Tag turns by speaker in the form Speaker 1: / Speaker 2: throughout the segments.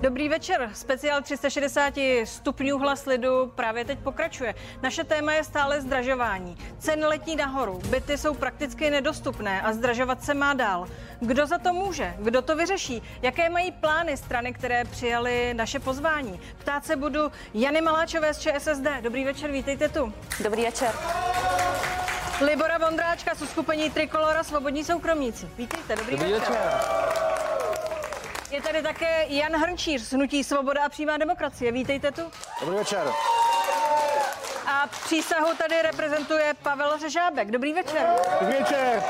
Speaker 1: Dobrý večer. Speciál 360 stupňů hlas lidu právě teď pokračuje. Naše téma je stále zdražování. Ceny letní nahoru, byty jsou prakticky nedostupné a zdražovat se má dál. Kdo za to může? Kdo to vyřeší? Jaké mají plány strany, které přijali naše pozvání? Ptát se budu Jany Maláčové z ČSSD. Dobrý večer, vítejte tu.
Speaker 2: Dobrý večer.
Speaker 1: Libora Vondráčka z uskupení Trikolora Svobodní soukromníci. Vítejte, dobrý, dobrý večer. večer. Je tady také Jan Hrnčíř z Hnutí Svoboda a přímá demokracie. Vítejte tu.
Speaker 3: Dobrý večer.
Speaker 1: A přísahu tady reprezentuje Pavel Řežábek. Dobrý večer.
Speaker 3: Dobrý večer.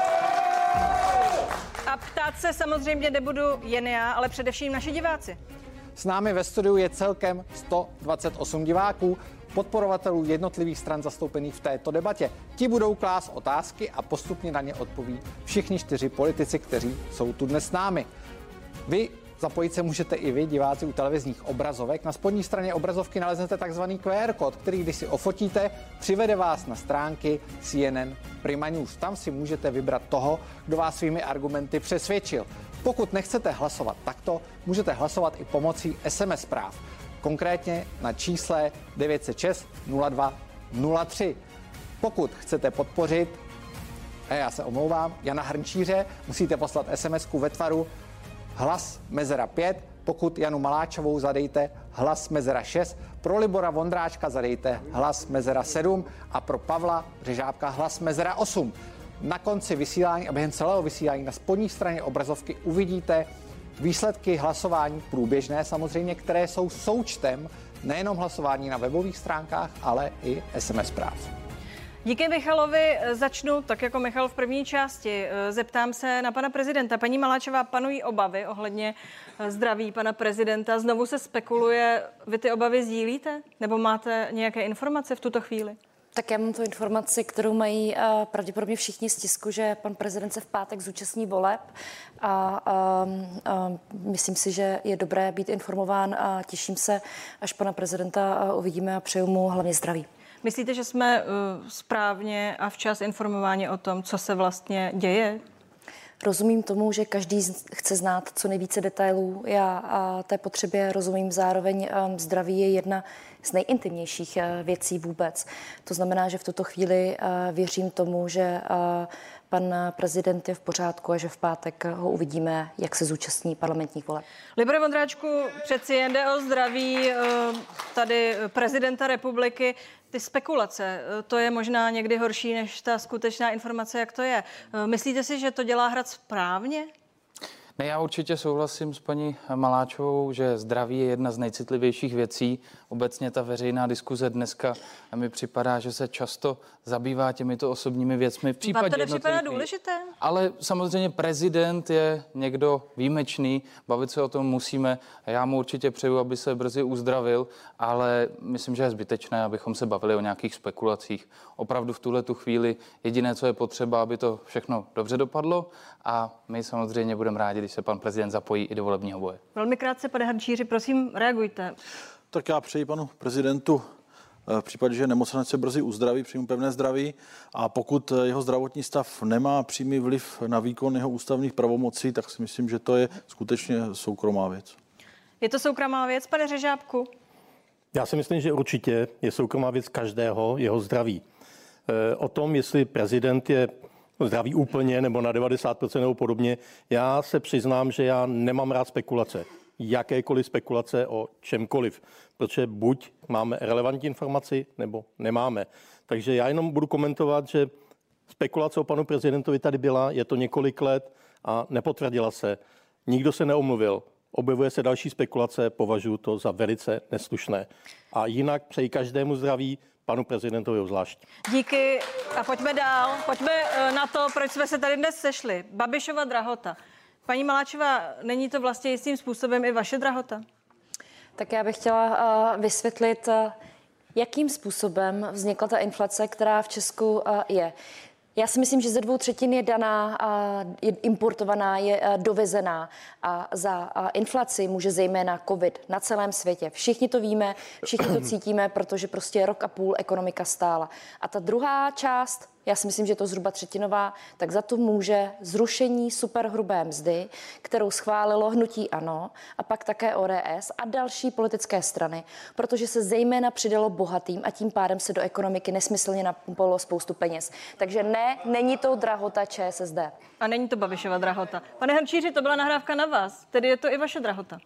Speaker 1: A ptát se samozřejmě nebudu jen já, ale především naši diváci.
Speaker 3: S námi ve studiu je celkem 128 diváků, podporovatelů jednotlivých stran zastoupených v této debatě. Ti budou klás otázky a postupně na ně odpoví všichni čtyři politici, kteří jsou tu dnes s námi. Vy Zapojit se můžete i vy, diváci u televizních obrazovek. Na spodní straně obrazovky naleznete takzvaný QR kód, který když si ofotíte, přivede vás na stránky CNN Prima News. Tam si můžete vybrat toho, kdo vás svými argumenty přesvědčil. Pokud nechcete hlasovat takto, můžete hlasovat i pomocí SMS zpráv. Konkrétně na čísle 906 02 03. Pokud chcete podpořit, a já se omlouvám, Jana Hrnčíře, musíte poslat SMS ve tvaru hlas mezera 5, pokud Janu Maláčovou zadejte hlas mezera 6, pro Libora Vondráčka zadejte hlas mezera 7 a pro Pavla Řežábka hlas mezera 8. Na konci vysílání a během celého vysílání na spodní straně obrazovky uvidíte výsledky hlasování průběžné samozřejmě, které jsou součtem nejenom hlasování na webových stránkách, ale i SMS zpráv.
Speaker 1: Díky Michalovi začnu tak jako Michal v první části. Zeptám se na pana prezidenta. Paní Maláčová, panují obavy ohledně zdraví pana prezidenta. Znovu se spekuluje, vy ty obavy sdílíte? Nebo máte nějaké informace v tuto chvíli?
Speaker 2: Tak já mám tu informaci, kterou mají uh, pravděpodobně všichni z tisku, že pan prezident se v pátek zúčastní voleb a uh, uh, myslím si, že je dobré být informován a těším se, až pana prezidenta uh, uvidíme a přeju mu hlavně zdraví.
Speaker 1: Myslíte, že jsme uh, správně a včas informováni o tom, co se vlastně děje?
Speaker 2: Rozumím tomu, že každý chce znát co nejvíce detailů. Já a té potřebě rozumím zároveň. Um, zdraví je jedna z nejintimnějších uh, věcí vůbec. To znamená, že v tuto chvíli uh, věřím tomu, že pan prezident je v pořádku a že v pátek ho uvidíme, jak se zúčastní parlamentních voleb.
Speaker 1: Libore Vondráčku, přeci jen jde o zdraví tady prezidenta republiky. Ty spekulace, to je možná někdy horší než ta skutečná informace, jak to je. Myslíte si, že to dělá hrad správně?
Speaker 4: Ne, já určitě souhlasím s paní Maláčovou, že zdraví je jedna z nejcitlivějších věcí. Obecně ta veřejná diskuze dneska mi připadá, že se často zabývá těmito osobními věcmi.
Speaker 1: V případě Vám to nepřipadá důležité?
Speaker 4: Ale samozřejmě prezident je někdo výjimečný, bavit se o tom musíme. Já mu určitě přeju, aby se brzy uzdravil, ale myslím, že je zbytečné, abychom se bavili o nějakých spekulacích. Opravdu v tuhle tu chvíli jediné, co je potřeba, aby to všechno dobře dopadlo a my samozřejmě budeme rádi, když se pan prezident zapojí i do volebního boje.
Speaker 1: Velmi krátce, pane Hrnčíři, prosím, reagujte.
Speaker 5: Tak já přeji panu prezidentu eh, v případě, že nemocenec se brzy uzdraví, přijmu pevné zdraví a pokud eh, jeho zdravotní stav nemá přímý vliv na výkon jeho ústavních pravomocí, tak si myslím, že to je skutečně soukromá věc.
Speaker 1: Je to soukromá věc, pane Řežábku?
Speaker 6: Já si myslím, že určitě je soukromá věc každého jeho zdraví. Eh, o tom, jestli prezident je zdraví úplně nebo na 90% nebo podobně. Já se přiznám, že já nemám rád spekulace. Jakékoliv spekulace o čemkoliv, protože buď máme relevantní informaci, nebo nemáme. Takže já jenom budu komentovat, že spekulace o panu prezidentovi tady byla, je to několik let a nepotvrdila se. Nikdo se neomluvil. Objevuje se další spekulace, považuji to za velice neslušné. A jinak přeji každému zdraví, panu prezidentovi zvlášť.
Speaker 1: Díky a pojďme dál. Pojďme eh, na to, proč jsme se tady dnes sešli. Babišova drahota. Paní Maláčová, není to vlastně jistým způsobem i vaše drahota?
Speaker 2: Tak já bych chtěla uh, vysvětlit, uh, jakým způsobem vznikla ta inflace, která v Česku uh, je. Já si myslím, že ze dvou třetin je daná, je importovaná, je dovezená a za inflaci může zejména covid na celém světě. Všichni to víme, všichni to cítíme, protože prostě rok a půl ekonomika stála. A ta druhá část já si myslím, že je to zhruba třetinová, tak za to může zrušení superhrubé mzdy, kterou schválilo hnutí ANO a pak také ODS a další politické strany, protože se zejména přidalo bohatým a tím pádem se do ekonomiky nesmyslně napumpalo spoustu peněz. Takže ne, není to drahota ČSSD.
Speaker 1: A není to Babišova drahota. Pane Hrnčíři, to byla nahrávka na vás, tedy je to i vaše drahota.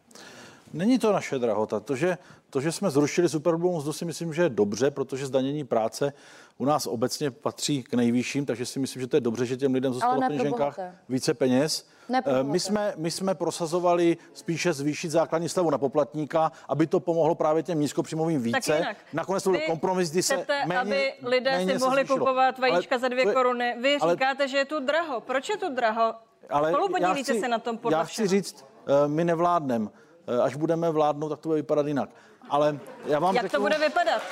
Speaker 5: Není to naše drahota. To, že, to, že jsme zrušili superhrubou mzdu, si myslím, že je dobře, protože zdanění práce u nás obecně patří k nejvyšším, takže si myslím, že to je dobře, že těm lidem zůstalo v peněženkách více peněz. Eh, my jsme, my jsme prosazovali spíše zvýšit základní slavu na poplatníka, aby to pomohlo právě těm nízkopříjmovým více.
Speaker 1: Tak
Speaker 5: Nakonec to byl kompromis, kdy se
Speaker 1: méně, aby lidé méně si mohli kupovat vajíčka za dvě koruny. Vy ale, říkáte, že je tu draho. Proč je tu draho? Ale já chci, se na tom podle
Speaker 5: Já chci říct, uh, my nevládneme. Uh, až budeme vládnout, tak to bude vypadat jinak. Ale já vám
Speaker 1: Jak
Speaker 5: řeknu,
Speaker 1: to bude vypadat?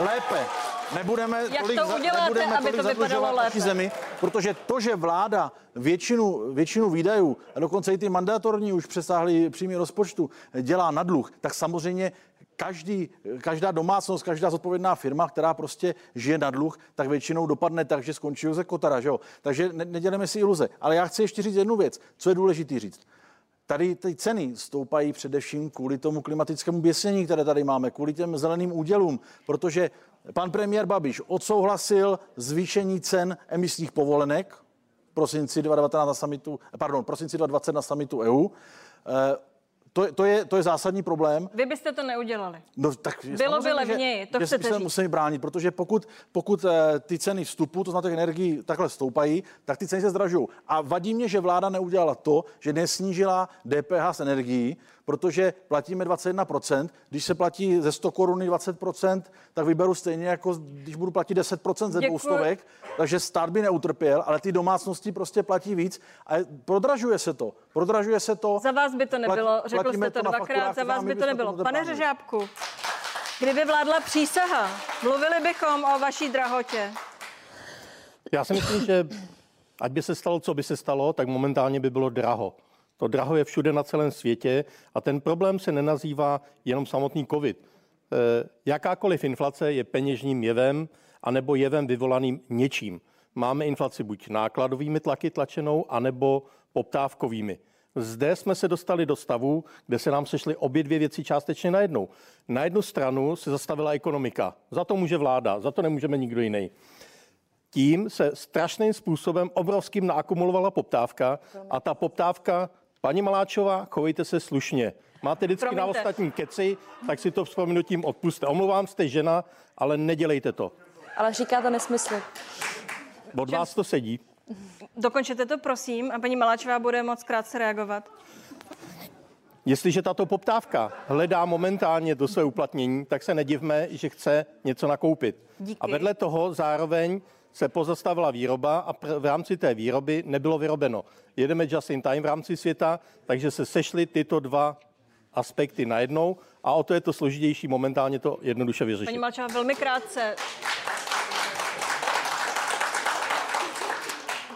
Speaker 5: Lépe nebudeme
Speaker 1: Jak
Speaker 5: tolik,
Speaker 1: to uděláte,
Speaker 5: nebudeme
Speaker 1: aby
Speaker 5: tolik
Speaker 1: to vypadalo lépe?
Speaker 5: zemi, protože to, že vláda většinu, většinu výdajů, a dokonce i ty mandatorní už přesáhly příjmy rozpočtu, dělá na dluh, tak samozřejmě každý, každá domácnost, každá zodpovědná firma, která prostě žije na dluh, tak většinou dopadne tak, že skončí Josef Kotara. Že jo? Takže ne, neděleme si iluze. Ale já chci ještě říct jednu věc, co je důležité říct. Tady ty ceny stoupají především kvůli tomu klimatickému běsnění, které tady máme, kvůli těm zeleným údělům, protože pan premiér Babiš odsouhlasil zvýšení cen emisních povolenek prosinci 2019 na samitu, pardon, prosinci 2020 na samitu EU. To, to, je, to je zásadní problém.
Speaker 1: Vy byste to neudělali.
Speaker 5: No, tak
Speaker 1: Bylo by levněji, to
Speaker 5: že
Speaker 1: chcete
Speaker 5: se musí bránit, protože pokud, pokud eh, ty ceny vstupu, to znamená energii, takhle stoupají, tak ty ceny se zdražují. A vadí mě, že vláda neudělala to, že nesnížila DPH s energií, protože platíme 21%. Když se platí ze 100 koruny 20%, tak vyberu stejně, jako když budu platit 10% ze dvou stovek. Takže stát by neutrpěl, ale ty domácnosti prostě platí víc. A prodražuje se to. Prodražuje se to.
Speaker 1: Za vás by to nebylo, řekl jste to, to dvakrát, za vás by to nebylo. Pane Řežábku, kdyby vládla přísaha, mluvili bychom o vaší drahotě.
Speaker 6: Já si myslím, že ať by se stalo, co by se stalo, tak momentálně by bylo draho. To draho je všude na celém světě a ten problém se nenazývá jenom samotný COVID. E, jakákoliv inflace je peněžním jevem anebo jevem vyvolaným něčím. Máme inflaci buď nákladovými tlaky tlačenou, anebo poptávkovými. Zde jsme se dostali do stavu, kde se nám sešly obě dvě věci částečně najednou. Na jednu stranu se zastavila ekonomika. Za to může vláda, za to nemůžeme nikdo jiný. Tím se strašným způsobem obrovským naakumulovala poptávka a ta poptávka Paní Maláčová, chovejte se slušně. Máte vždycky Promiňte. na ostatní keci, tak si to vzpomenutím odpuste. Omlouvám, jste žena, ale nedělejte to.
Speaker 2: Ale říkáte nesmysly.
Speaker 6: Od vás to sedí.
Speaker 1: Dokončete to, prosím, a paní Maláčová bude moc krátce reagovat.
Speaker 6: Jestliže tato poptávka hledá momentálně do své uplatnění, tak se nedivme, že chce něco nakoupit.
Speaker 1: Díky.
Speaker 6: A vedle toho zároveň se pozastavila výroba a v rámci té výroby nebylo vyrobeno. Jedeme just in time v rámci světa, takže se sešly tyto dva aspekty najednou a o to je to složitější momentálně to jednoduše vyřešit.
Speaker 1: Paní Malčová, velmi krátce.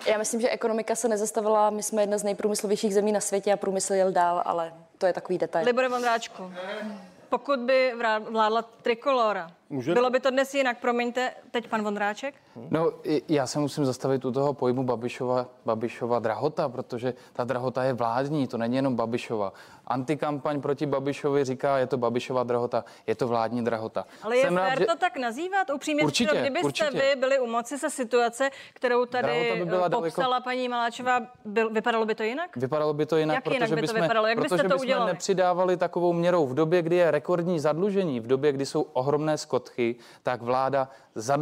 Speaker 2: Já myslím, že ekonomika se nezastavila. My jsme jedna z nejprůmyslovějších zemí na světě a průmysl jel dál, ale to je takový detail.
Speaker 1: Libore Vondráčku, pokud by vládla trikolora, Může? Bylo by to dnes jinak, promiňte, teď pan Vondráček?
Speaker 4: No, já se musím zastavit u toho pojmu Babišova, Babišova drahota, protože ta drahota je vládní, to není jenom Babišova. Antikampaň proti Babišovi říká, je to Babišova drahota, je to vládní drahota.
Speaker 1: Ale je Jsem fér rád, že... to tak nazývat? Upřímně určitě, řečeno, kdybyste určitě. vy byli u moci se situace, kterou tady by byla popsala daleko... paní Maláčová, byl, vypadalo by to jinak?
Speaker 4: Vypadalo by to jinak,
Speaker 1: Jak
Speaker 4: protože
Speaker 1: jinak by to
Speaker 4: bychom,
Speaker 1: vypadalo? Jak
Speaker 4: protože
Speaker 1: byste to
Speaker 4: bychom
Speaker 1: udělali?
Speaker 4: nepřidávali takovou měrou v době, kdy je rekordní zadlužení, v době, kdy jsou ohromné skot schodky, tak vláda eh,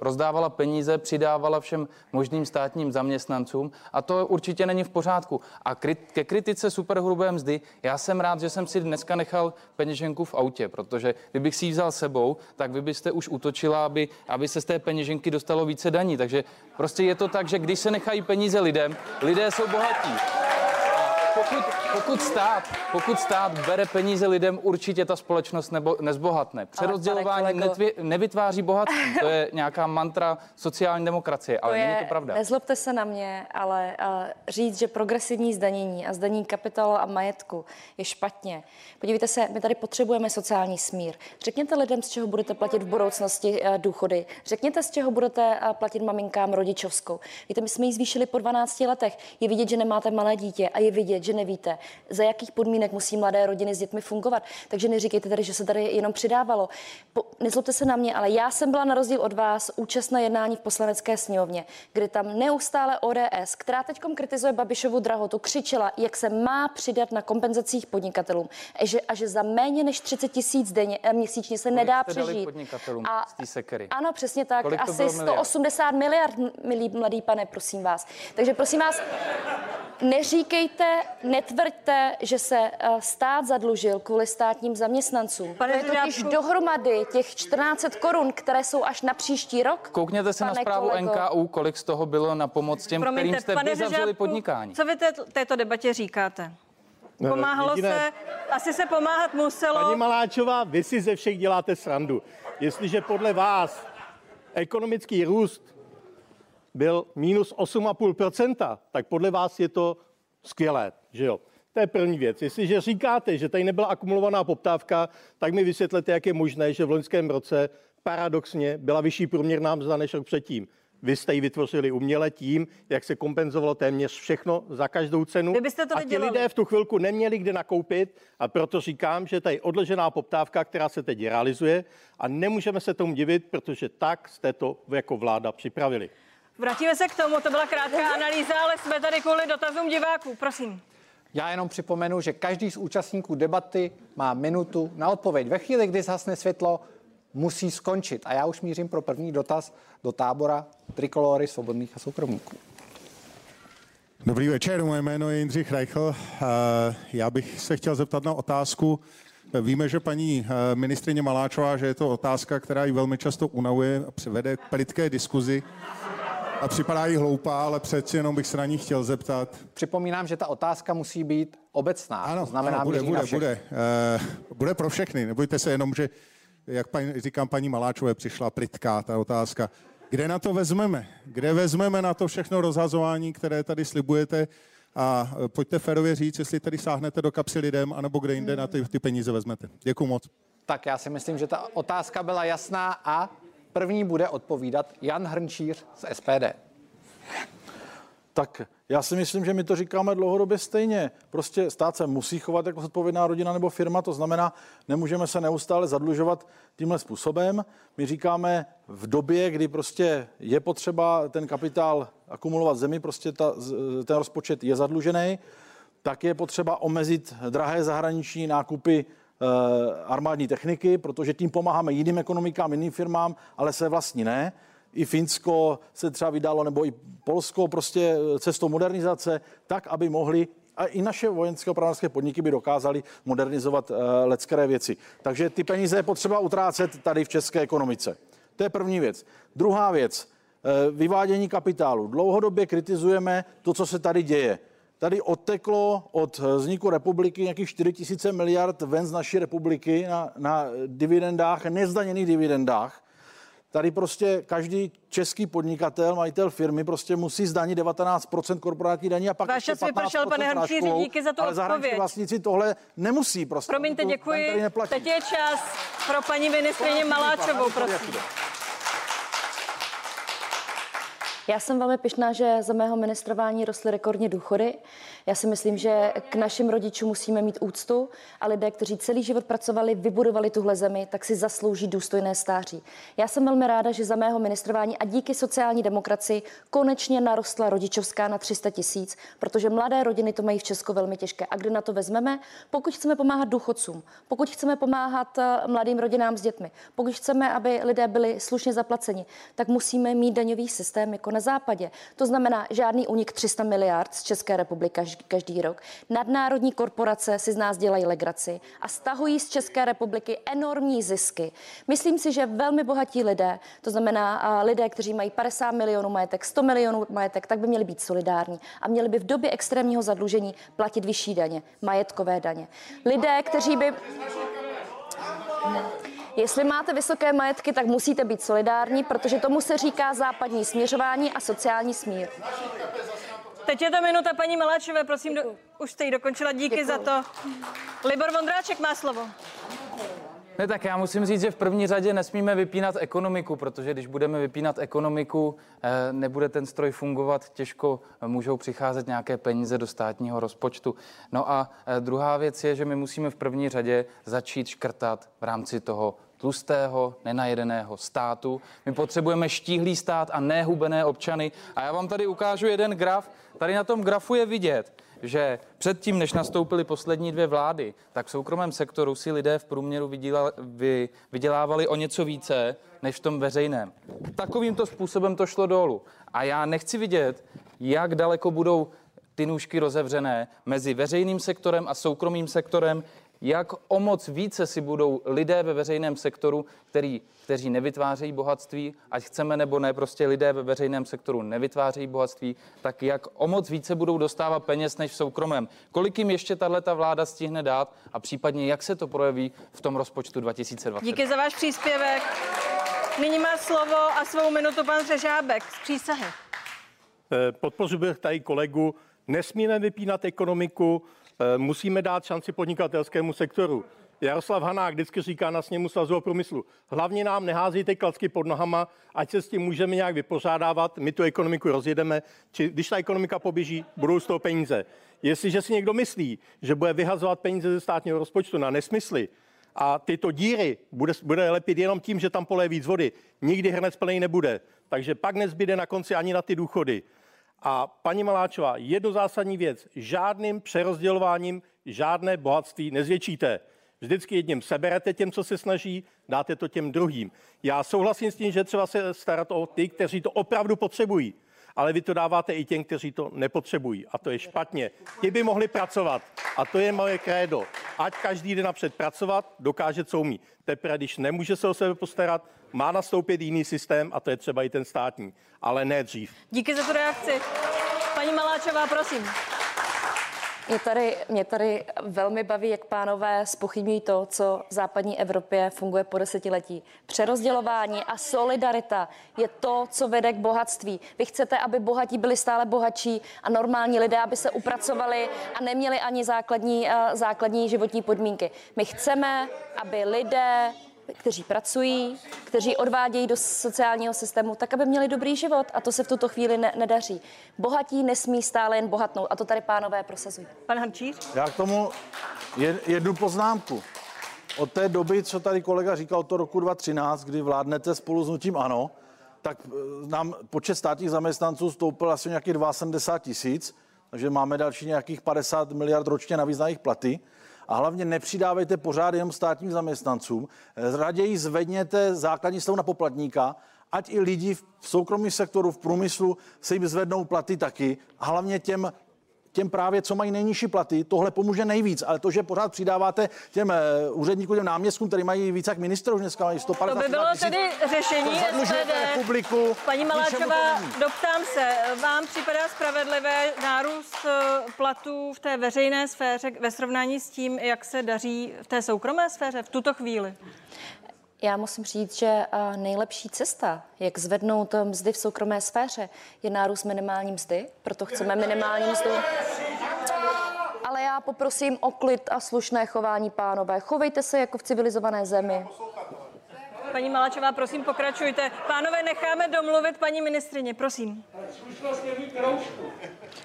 Speaker 4: rozdávala peníze, přidávala všem možným státním zaměstnancům a to určitě není v pořádku. A ke kritice superhrubé mzdy, já jsem rád, že jsem si dneska nechal peněženku v autě, protože kdybych si ji vzal sebou, tak vy byste už utočila, aby, aby se z té peněženky dostalo více daní. Takže prostě je to tak, že když se nechají peníze lidem, lidé jsou bohatí. pokud, pokud, stát, pokud stát bere peníze lidem, určitě ta společnost nebo, nezbohatne. Přerozdělování netvě, nevytváří bohatství. To je nějaká mantra sociální demokracie, ale to je, není to pravda.
Speaker 2: Nezlobte se na mě, ale uh, říct, že progresivní zdanění a zdanění kapitálu a majetku je špatně. Podívejte se, my tady potřebujeme sociální smír. Řekněte lidem, z čeho budete platit v budoucnosti uh, důchody. Řekněte, z čeho budete uh, platit maminkám rodičovskou. Víte, my jsme ji zvýšili po 12 letech. Je vidět, že nemáte malé dítě a je vidět, že nevíte, za jakých podmínek musí mladé rodiny s dětmi fungovat. Takže neříkejte tady, že se tady jenom přidávalo. Po, nezlobte se na mě, ale já jsem byla na rozdíl od vás účastna jednání v poslanecké sněmovně, kde tam neustále ODS, která teď kritizuje Babišovu drahotu, křičela, jak se má přidat na kompenzacích podnikatelům a že, a že za méně než 30 tisíc denně, eh, měsíčně se
Speaker 4: Kolik
Speaker 2: nedá přežít.
Speaker 4: podnikatelům
Speaker 2: a,
Speaker 4: z sekery?
Speaker 2: Ano, přesně tak.
Speaker 4: Kolik
Speaker 2: Asi
Speaker 4: bylo miliard?
Speaker 2: 180 miliard, milý mladý pane, prosím vás. Takže prosím vás, neříkejte, netvrďte, že se eh, stát zadlužil kvůli státním zaměstnancům.
Speaker 1: Pane
Speaker 2: to je totiž dohromady těch 14 korun, které jsou až na příští rok.
Speaker 4: Koukněte se na
Speaker 2: Pane
Speaker 4: zprávu
Speaker 2: kolego.
Speaker 4: NKU, kolik z toho bylo na pomoc těm, kterým jste vy zavřeli
Speaker 1: Řežábku,
Speaker 4: podnikání.
Speaker 1: Co vy té, této debatě říkáte?
Speaker 6: Ne,
Speaker 1: Pomáhalo
Speaker 6: jediné-
Speaker 1: se, asi se pomáhat muselo.
Speaker 6: Paní Maláčová, vy si ze všech děláte srandu. Jestliže podle vás ekonomický růst byl minus 8,5%, tak podle vás je to skvělé, že jo? To je první věc. Jestliže říkáte, že tady nebyla akumulovaná poptávka, tak mi vysvětlete, jak je možné, že v loňském roce paradoxně byla vyšší průměrná mzda než rok předtím. Vy jste ji vytvořili uměle tím, jak se kompenzovalo téměř všechno za každou cenu.
Speaker 1: Vy byste to
Speaker 6: a ti lidé v tu chvilku neměli kde nakoupit a proto říkám, že tady je odložená poptávka, která se teď realizuje a nemůžeme se tomu divit, protože tak jste to jako vláda připravili.
Speaker 1: Vrátíme se k tomu, to byla krátká analýza, ale jsme tady kvůli dotazům diváků. Prosím.
Speaker 3: Já jenom připomenu, že každý z účastníků debaty má minutu na odpověď. Ve chvíli, kdy zhasne světlo, musí skončit. A já už mířím pro první dotaz do tábora Trikolory svobodných a soukromníků.
Speaker 7: Dobrý večer, moje jméno je Jindřich Reichl. Eh, Já bych se chtěl zeptat na otázku. Víme, že paní eh, ministrině Maláčová, že je to otázka, která ji velmi často unavuje a přivede k plitké diskuzi a připadá jí hloupá, ale přeci jenom bych se na ní chtěl zeptat.
Speaker 3: Připomínám, že ta otázka musí být obecná.
Speaker 7: Ano,
Speaker 3: to znamená,
Speaker 7: ano bude, bude, bude. Eh, bude pro všechny. Nebojte se jenom, že, jak paní, říkám, paní Maláčové přišla plitká ta otázka. Kde na to vezmeme? Kde vezmeme na to všechno rozhazování, které tady slibujete? A eh, pojďte férově říct, jestli tady sáhnete do kapsy lidem, anebo kde jinde na ty, ty peníze vezmete. Děkuji moc.
Speaker 3: Tak já si myslím, že ta otázka byla jasná a první bude odpovídat Jan Hrnčíř z SPD.
Speaker 5: Tak já si myslím, že my to říkáme dlouhodobě stejně. Prostě stát se musí chovat jako zodpovědná rodina nebo firma, to znamená, nemůžeme se neustále zadlužovat tímhle způsobem. My říkáme v době, kdy prostě je potřeba ten kapitál akumulovat zemi, prostě ta, ten rozpočet je zadlužený, tak je potřeba omezit drahé zahraniční nákupy armádní techniky, protože tím pomáháme jiným ekonomikám, jiným firmám, ale se vlastní ne. I Finsko se třeba vydalo, nebo i Polsko prostě eh, cestou modernizace, tak, aby mohli a i naše vojenské opravářské podniky by dokázaly modernizovat uh, leckéré věci. Takže ty peníze je potřeba utrácet tady v české ekonomice. To je první věc. Druhá věc, eh, vyvádění kapitálu. Dlouhodobě kritizujeme to, co se tady děje. Tady odteklo od vzniku republiky nějakých 4 000 miliard ven z naší republiky na, na dividendách, nezdaněných dividendách. Tady prostě každý český podnikatel, majitel firmy prostě musí zdanit 19% korporátní daní a pak
Speaker 1: Váš čas vypršel,
Speaker 5: 15%
Speaker 1: pane
Speaker 5: práškovou,
Speaker 1: díky za tu
Speaker 5: ale zahraniční
Speaker 1: odpověď.
Speaker 5: vlastníci tohle nemusí prostě.
Speaker 1: Promiňte, děkuji. Teď je čas pro paní ministrině Maláčovou, prosím.
Speaker 2: Já jsem velmi pyšná, že za mého ministrování rostly rekordně důchody. Já si myslím, že k našim rodičům musíme mít úctu a lidé, kteří celý život pracovali, vybudovali tuhle zemi, tak si zaslouží důstojné stáří. Já jsem velmi ráda, že za mého ministrování a díky sociální demokracii konečně narostla rodičovská na 300 tisíc, protože mladé rodiny to mají v Česku velmi těžké. A kde na to vezmeme? Pokud chceme pomáhat důchodcům, pokud chceme pomáhat eh, mladým rodinám s dětmi, pokud chceme, aby lidé byli slušně zaplaceni, tak musíme mít daňový systém jako na západě. To znamená žádný unik 300 miliard z České republiky každý rok. Nadnárodní korporace si z nás dělají legraci a stahují z České republiky enormní zisky. Myslím si, že velmi bohatí lidé, to znamená lidé, kteří mají 50 milionů majetek, 100 milionů majetek, tak by měli být solidární a měli by v době extrémního zadlužení platit vyšší daně, majetkové daně. Lidé, kteří by Jestli máte vysoké majetky, tak musíte být solidární, protože tomu se říká západní směřování a sociální smír.
Speaker 1: Teď je to minuta paní Maláčové, prosím, do, už jste ji dokončila, díky Děkuju. za to. Libor Vondráček má slovo.
Speaker 4: Ne, tak já musím říct, že v první řadě nesmíme vypínat ekonomiku, protože když budeme vypínat ekonomiku, eh, nebude ten stroj fungovat, těžko můžou přicházet nějaké peníze do státního rozpočtu. No a eh, druhá věc je, že my musíme v první řadě začít škrtat v rámci toho tlustého, nenajedeného státu. My potřebujeme štíhlý stát a nehubené občany. A já vám tady ukážu jeden graf. Tady na tom grafu je vidět, že předtím, než nastoupily poslední dvě vlády, tak v soukromém sektoru si lidé v průměru vydělávali o něco více než v tom veřejném. Takovýmto způsobem to šlo dolů. A já nechci vidět, jak daleko budou ty nůžky rozevřené mezi veřejným sektorem a soukromým sektorem, jak o moc více si budou lidé ve veřejném sektoru, který, kteří nevytvářejí bohatství, ať chceme nebo ne, prostě lidé ve veřejném sektoru nevytvářejí bohatství, tak jak o moc více budou dostávat peněz než v soukromém. Kolik jim ještě tahle vláda stihne dát a případně jak se to projeví v tom rozpočtu 2020?
Speaker 1: Díky za váš příspěvek. Nyní má slovo a svou minutu pan Řežábek z přísahy.
Speaker 6: Eh, podpořil tady kolegu. Nesmíme vypínat ekonomiku, musíme dát šanci podnikatelskému sektoru. Jaroslav Hanák vždycky říká na sněmu svazového průmyslu, hlavně nám neházíte klacky pod nohama, ať se s tím můžeme nějak vypořádávat, my tu ekonomiku rozjedeme, či když ta ekonomika poběží, budou z toho peníze. Jestliže si někdo myslí, že bude vyhazovat peníze ze státního rozpočtu na nesmysly, a tyto díry bude, bude lepit jenom tím, že tam pole víc vody. Nikdy hrnec plný nebude. Takže pak nezbyde na konci ani na ty důchody. A paní Maláčová, jednu zásadní věc. Žádným přerozdělováním žádné bohatství nezvětšíte. Vždycky jedním seberete těm, co se snaží, dáte to těm druhým. Já souhlasím s tím, že třeba se starat o ty, kteří to opravdu potřebují ale vy to dáváte i těm, kteří to nepotřebují. A to je špatně. Ti by mohli pracovat. A to je moje krédo. Ať každý den napřed pracovat, dokáže, co umí. Teprve, když nemůže se o sebe postarat, má nastoupit jiný systém a to je třeba i ten státní, ale ne dřív.
Speaker 1: Díky za tu reakci. Paní Maláčová, prosím.
Speaker 2: Mě tady, mě tady velmi baví, jak pánové spochybňují to, co v západní Evropě funguje po desetiletí. Přerozdělování a solidarita je to, co vede k bohatství. Vy chcete, aby bohatí byli stále bohatší a normální lidé, aby se upracovali a neměli ani základní, uh, základní životní podmínky. My chceme, aby lidé kteří pracují, kteří odvádějí do sociálního systému, tak aby měli dobrý život. A to se v tuto chvíli ne- nedaří. Bohatí nesmí stále jen bohatnout. A to tady pánové prosazují.
Speaker 1: Pan Hančíř?
Speaker 5: Já k tomu jednu poznámku. Od té doby, co tady kolega říkal, to roku 2013, kdy vládnete spolu s nutím ANO, tak eh, nám počet státních zaměstnanců stoupil asi nějakých 72 tisíc, takže máme další nějakých 50 miliard ročně navíc na jejich platy a hlavně nepřidávejte pořád jenom státním zaměstnancům. Raději zvedněte základní slevu na poplatníka, ať i lidi v soukromém sektoru, v průmyslu se jim zvednou platy taky. A hlavně těm těm právě, co mají nejnižší platy, tohle pomůže nejvíc. Ale to, že pořád přidáváte těm uh, úředníkům, těm náměstkům, který mají víc jak ministrů, dneska mají 150
Speaker 1: To by bylo tisíc, tedy řešení SPD.
Speaker 5: republiku.
Speaker 1: Paní Maláčová, doptám se, vám připadá spravedlivé nárůst eh, platů v té veřejné sféře ve srovnání s tím, jak se daří v té soukromé sféře v tuto chvíli?
Speaker 2: Já musím říct, že nejlepší cesta, jak zvednout mzdy v soukromé sféře, je nárůst minimální mzdy, proto chceme minimální mzdu. Ale já poprosím o klid a slušné chování, pánové. Chovejte se jako v civilizované zemi.
Speaker 1: Paní Malačová, prosím, pokračujte. Pánové, necháme domluvit paní ministrině, prosím.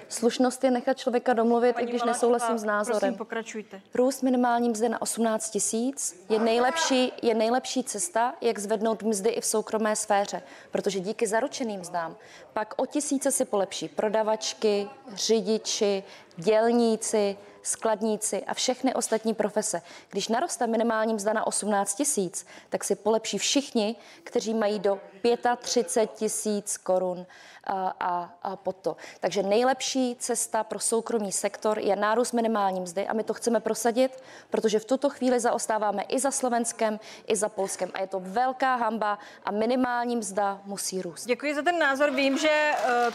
Speaker 2: Slušnost je nechat člověka domluvit, i když nesouhlasím s názorem.
Speaker 1: Prosím, pokračujte.
Speaker 2: Růst minimální mzdy na 18 tisíc je nejlepší, je nejlepší cesta, jak zvednout mzdy i v soukromé sféře, protože díky zaručeným mzdám pak o tisíce si polepší prodavačky, řidiči, dělníci, skladníci a všechny ostatní profese. Když naroste minimální mzda na 18 tisíc, tak si polepší všichni, kteří mají do 35 tisíc korun a, a, a pod to. Takže nejlepší cesta pro soukromý sektor je nárůst minimální mzdy a my to chceme prosadit, protože v tuto chvíli zaostáváme i za Slovenskem, i za Polskem a je to velká hamba a minimální mzda musí růst.
Speaker 1: Děkuji za ten názor. Vím, že uh,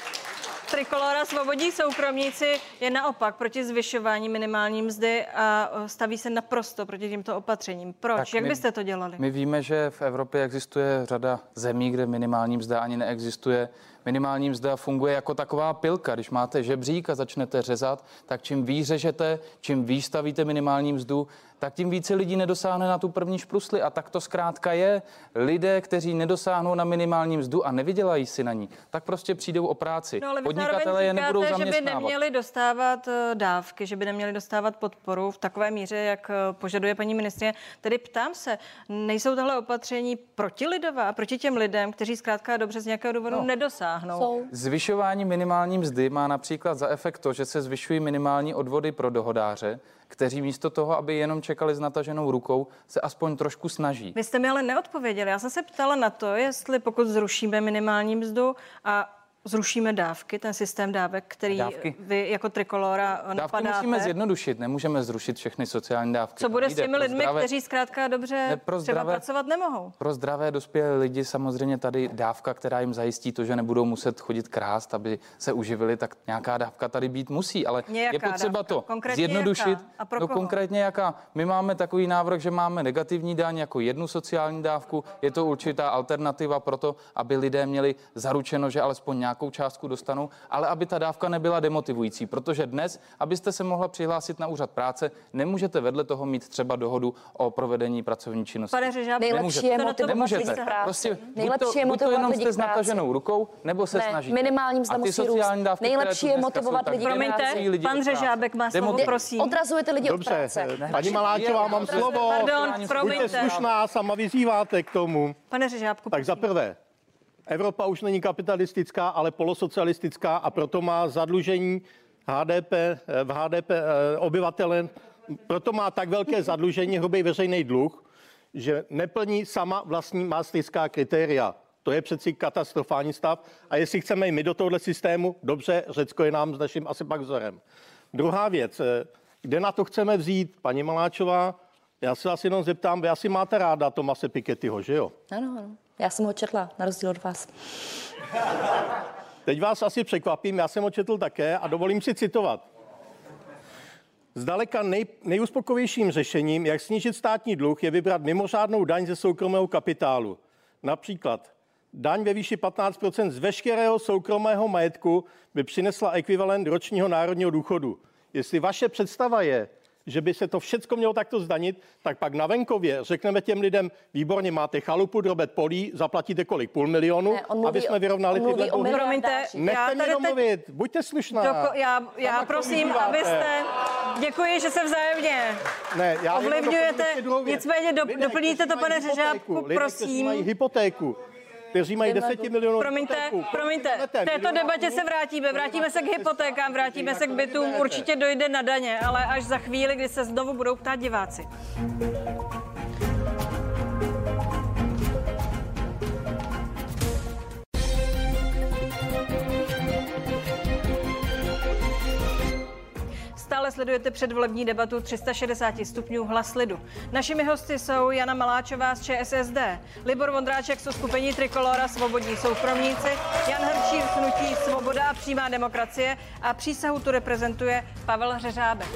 Speaker 1: Trikolora Svobodní soukromníci je naopak proti zvyšování minimální mzdy a uh, staví se naprosto proti těmto opatřením. Proč? Tak Jak my, byste to dělali?
Speaker 4: My víme, že v Evropě existuje řada zemí, kde minimální mzda ani neexistuje minimální mzda funguje jako taková pilka. Když máte žebřík a začnete řezat, tak čím víc řežete, čím víc stavíte minimální mzdu, tak tím více lidí nedosáhne na tu první šprusli. A tak to zkrátka je. Lidé, kteří nedosáhnou na minimální mzdu a nevydělají si na ní, tak prostě přijdou o práci.
Speaker 1: No, ale Podnikatele je nebudou zaměstnávat. že by neměli dostávat eh, dávky, že by neměli dostávat podporu v takové míře, jak eh, požaduje paní ministrině. Tedy ptám se, nejsou tohle opatření protilidová, proti těm lidem, kteří zkrátka dobře z nějakého důvodu no. nedosáhnou? Jsou.
Speaker 4: Zvyšování minimální mzdy má například za efekt to, že se zvyšují minimální odvody pro dohodáře, kteří místo toho, aby jenom čekali s nataženou rukou, se aspoň trošku snaží.
Speaker 1: Vy jste mi ale neodpověděli. Já jsem se ptala na to, jestli pokud zrušíme minimální mzdu a zrušíme dávky, ten systém dávek, který dávky. vy jako trikolora dávky napadáte.
Speaker 4: musíme zjednodušit, nemůžeme zrušit všechny sociální dávky.
Speaker 1: Co bude s těmi lidmi, zdravé, kteří zkrátka dobře ne, pro zdravé, třeba pracovat nemohou?
Speaker 4: Pro zdravé dospělé lidi samozřejmě tady dávka, která jim zajistí to, že nebudou muset chodit krást, aby se uživili, tak nějaká dávka tady být musí, ale nějaká je potřeba dávka. to konkrétně zjednodušit. Jaká? A pro no koho? konkrétně jaká? My máme takový návrh, že máme negativní daň jako jednu sociální dávku, je to určitá alternativa pro to, aby lidé měli zaručeno, že alespoň nějak nějakou částku dostanou, ale aby ta dávka nebyla demotivující, protože dnes, abyste se mohla přihlásit na úřad práce, nemůžete vedle toho mít třeba dohodu o provedení pracovní činnosti.
Speaker 1: Pane Řežáb,
Speaker 2: nejlepší je motivovat nemůžete. lidi Prostě
Speaker 1: nejlepší
Speaker 2: je
Speaker 4: motivovat buď to jenom jste s nataženou rukou, nebo se ne, snažíte.
Speaker 2: Minimální mzda musí růst. Dávky,
Speaker 1: nejlepší je motivovat lidi Promiňte, pan Řežábek má slovo, prosím.
Speaker 2: Odrazujete lidi
Speaker 6: Dobře,
Speaker 2: od práce.
Speaker 6: paní Maláčová, mám slovo.
Speaker 1: Pardon, promiňte.
Speaker 6: Buďte slušná, sama vyzýváte k tomu.
Speaker 1: Pane Řežábku,
Speaker 6: Tak za prvé, Evropa už není kapitalistická, ale polosocialistická a proto má zadlužení HDP, eh, v HDP eh, obyvatele, proto má tak velké zadlužení, hrubý veřejný dluh, že neplní sama vlastní maastrichtská kritéria. To je přeci katastrofální stav. A jestli chceme i my do tohohle systému, dobře, Řecko je nám s naším asi pak vzorem. Druhá věc, eh, kde na to chceme vzít, paní Maláčová, já se vás jenom zeptám, vy asi máte ráda Tomase Pikettyho, že jo?
Speaker 2: Ano, ano. Já jsem ho četla, na rozdíl od vás.
Speaker 6: Teď vás asi překvapím, já jsem ho četl také a dovolím si citovat. Zdaleka nej, nejuspokojivějším řešením, jak snížit státní dluh, je vybrat mimořádnou daň ze soukromého kapitálu. Například daň ve výši 15% z veškerého soukromého majetku by přinesla ekvivalent ročního národního důchodu. Jestli vaše představa je, že by se to všechno mělo takto zdanit, tak pak na venkově řekneme těm lidem, výborně máte chalupu, drobet polí, zaplatíte kolik? Půl milionu, ne, mluví, aby jsme vyrovnali tyhle dluhy.
Speaker 1: Promiňte,
Speaker 6: Nechte mě domluvit, teď... buďte slušná. Doko,
Speaker 1: já já prosím, abyste... Děkuji, že se vzájemně ne, já ovlivňujete. Nicméně do, doplníte to, pane Řežábku, prosím.
Speaker 6: Mají hypotéku kteří mají 10 milionů.
Speaker 1: Promiňte, promiňte, v této debatě se vrátíme. Vrátíme se k hypotékám, vrátíme se k bytům. Určitě dojde na daně, ale až za chvíli, kdy se znovu budou ptát diváci. Stále sledujete předvolební debatu 360 stupňů hlas lidu. Našimi hosty jsou Jana Maláčová z ČSSD, Libor Vondráček z skupení Trikolora Svobodní soukromníci, Jan Hrčír z Hnutí Svoboda a přímá demokracie a přísahu tu reprezentuje Pavel Hřeřábek.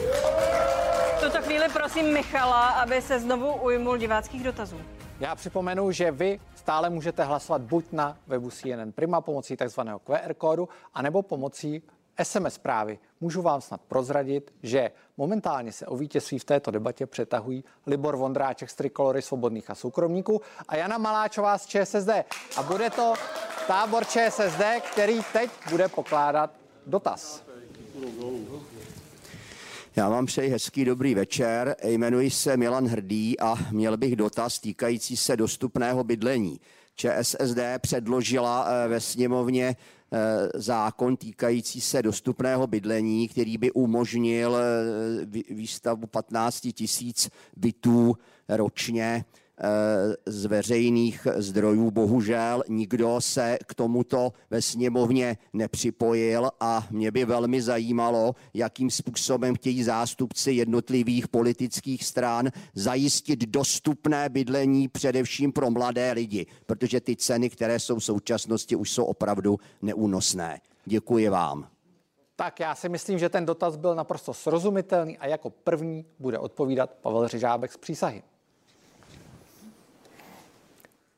Speaker 1: V tuto chvíli prosím Michala, aby se znovu ujmul diváckých dotazů.
Speaker 3: Já připomenu, že vy stále můžete hlasovat buď na webu CNN Prima pomocí takzvaného QR kódu, anebo pomocí SMS zprávy. Můžu vám snad prozradit, že momentálně se o vítězství v této debatě přetahují Libor Vondráček z Trikolory svobodných a soukromníků a Jana Maláčová z ČSSD. A bude to tábor ČSSD, který teď bude pokládat dotaz.
Speaker 8: Já vám přeji hezký dobrý večer. Jmenuji se Milan Hrdý a měl bych dotaz týkající se dostupného bydlení. ČSSD předložila eh, ve sněmovně zákon týkající se dostupného bydlení, který by umožnil eh, výstavbu 15 tisíc bytů ročně. Eh, z veřejných zdrojů. Bohužel nikdo se k tomuto ve sněmovně nepřipojil a mě by velmi zajímalo, jakým způsobem chtějí zástupci jednotlivých politických stran zajistit dostupné bydlení především pro mladé lidi, protože ty ceny, které jsou v současnosti, už jsou opravdu neúnosné. Děkuji vám.
Speaker 3: Tak já si myslím, že ten dotaz byl naprosto srozumitelný a jako první bude odpovídat Pavel Řežábek z přísahy.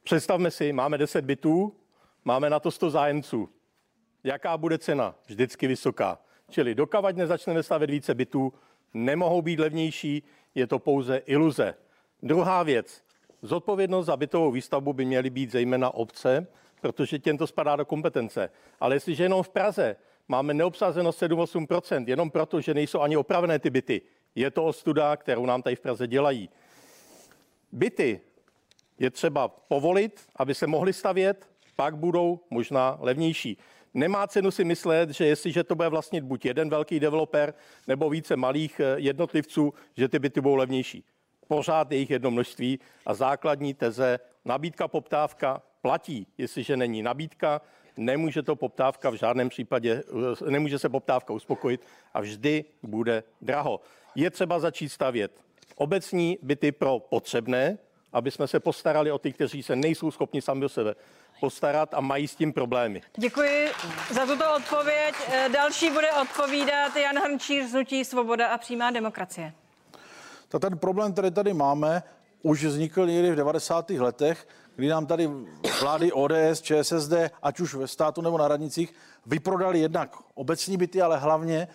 Speaker 6: Představme si, máme 10 bytů, máme na to 100 zájemců. Jaká bude cena? Vždycky vysoká. Čili dokavať nezačneme stavět více bytů, nemohou být levnější, je to pouze iluze. Druhá věc. Zodpovědnost za bytovou výstavbu by měly být zejména obce, protože těm to spadá do kompetence. Ale jestliže jenom v Praze máme neobsazenost 7-8%, jenom proto, že nejsou ani opravené ty byty, je to ostuda, kterou nám tady v Praze dělají. Byty je třeba povolit, aby se mohly stavět, pak budou možná levnější. Nemá cenu si myslet, že jestliže to bude vlastnit buď jeden velký developer nebo více malých eh, jednotlivců, že ty byty budou levnější. Pořád je jich jedno množství a základní teze nabídka, poptávka platí. Jestliže není nabídka, nemůže to poptávka v žádném případě, eh, nemůže se poptávka uspokojit a vždy bude draho. Je třeba začít stavět obecní byty pro potřebné, aby jsme se postarali o ty, kteří se nejsou schopni sami o sebe postarat a mají s tím problémy.
Speaker 1: Děkuji za tuto odpověď. Eh, další bude odpovídat Jan Hrnčíř z Nutí Svoboda a přímá demokracie.
Speaker 5: Tak ten problém, který tady máme, už vznikl někdy v 90. letech, kdy nám tady vlády ODS, ČSSD, ať už ve státu nebo na radnicích, vyprodali jednak obecní byty, ale hlavně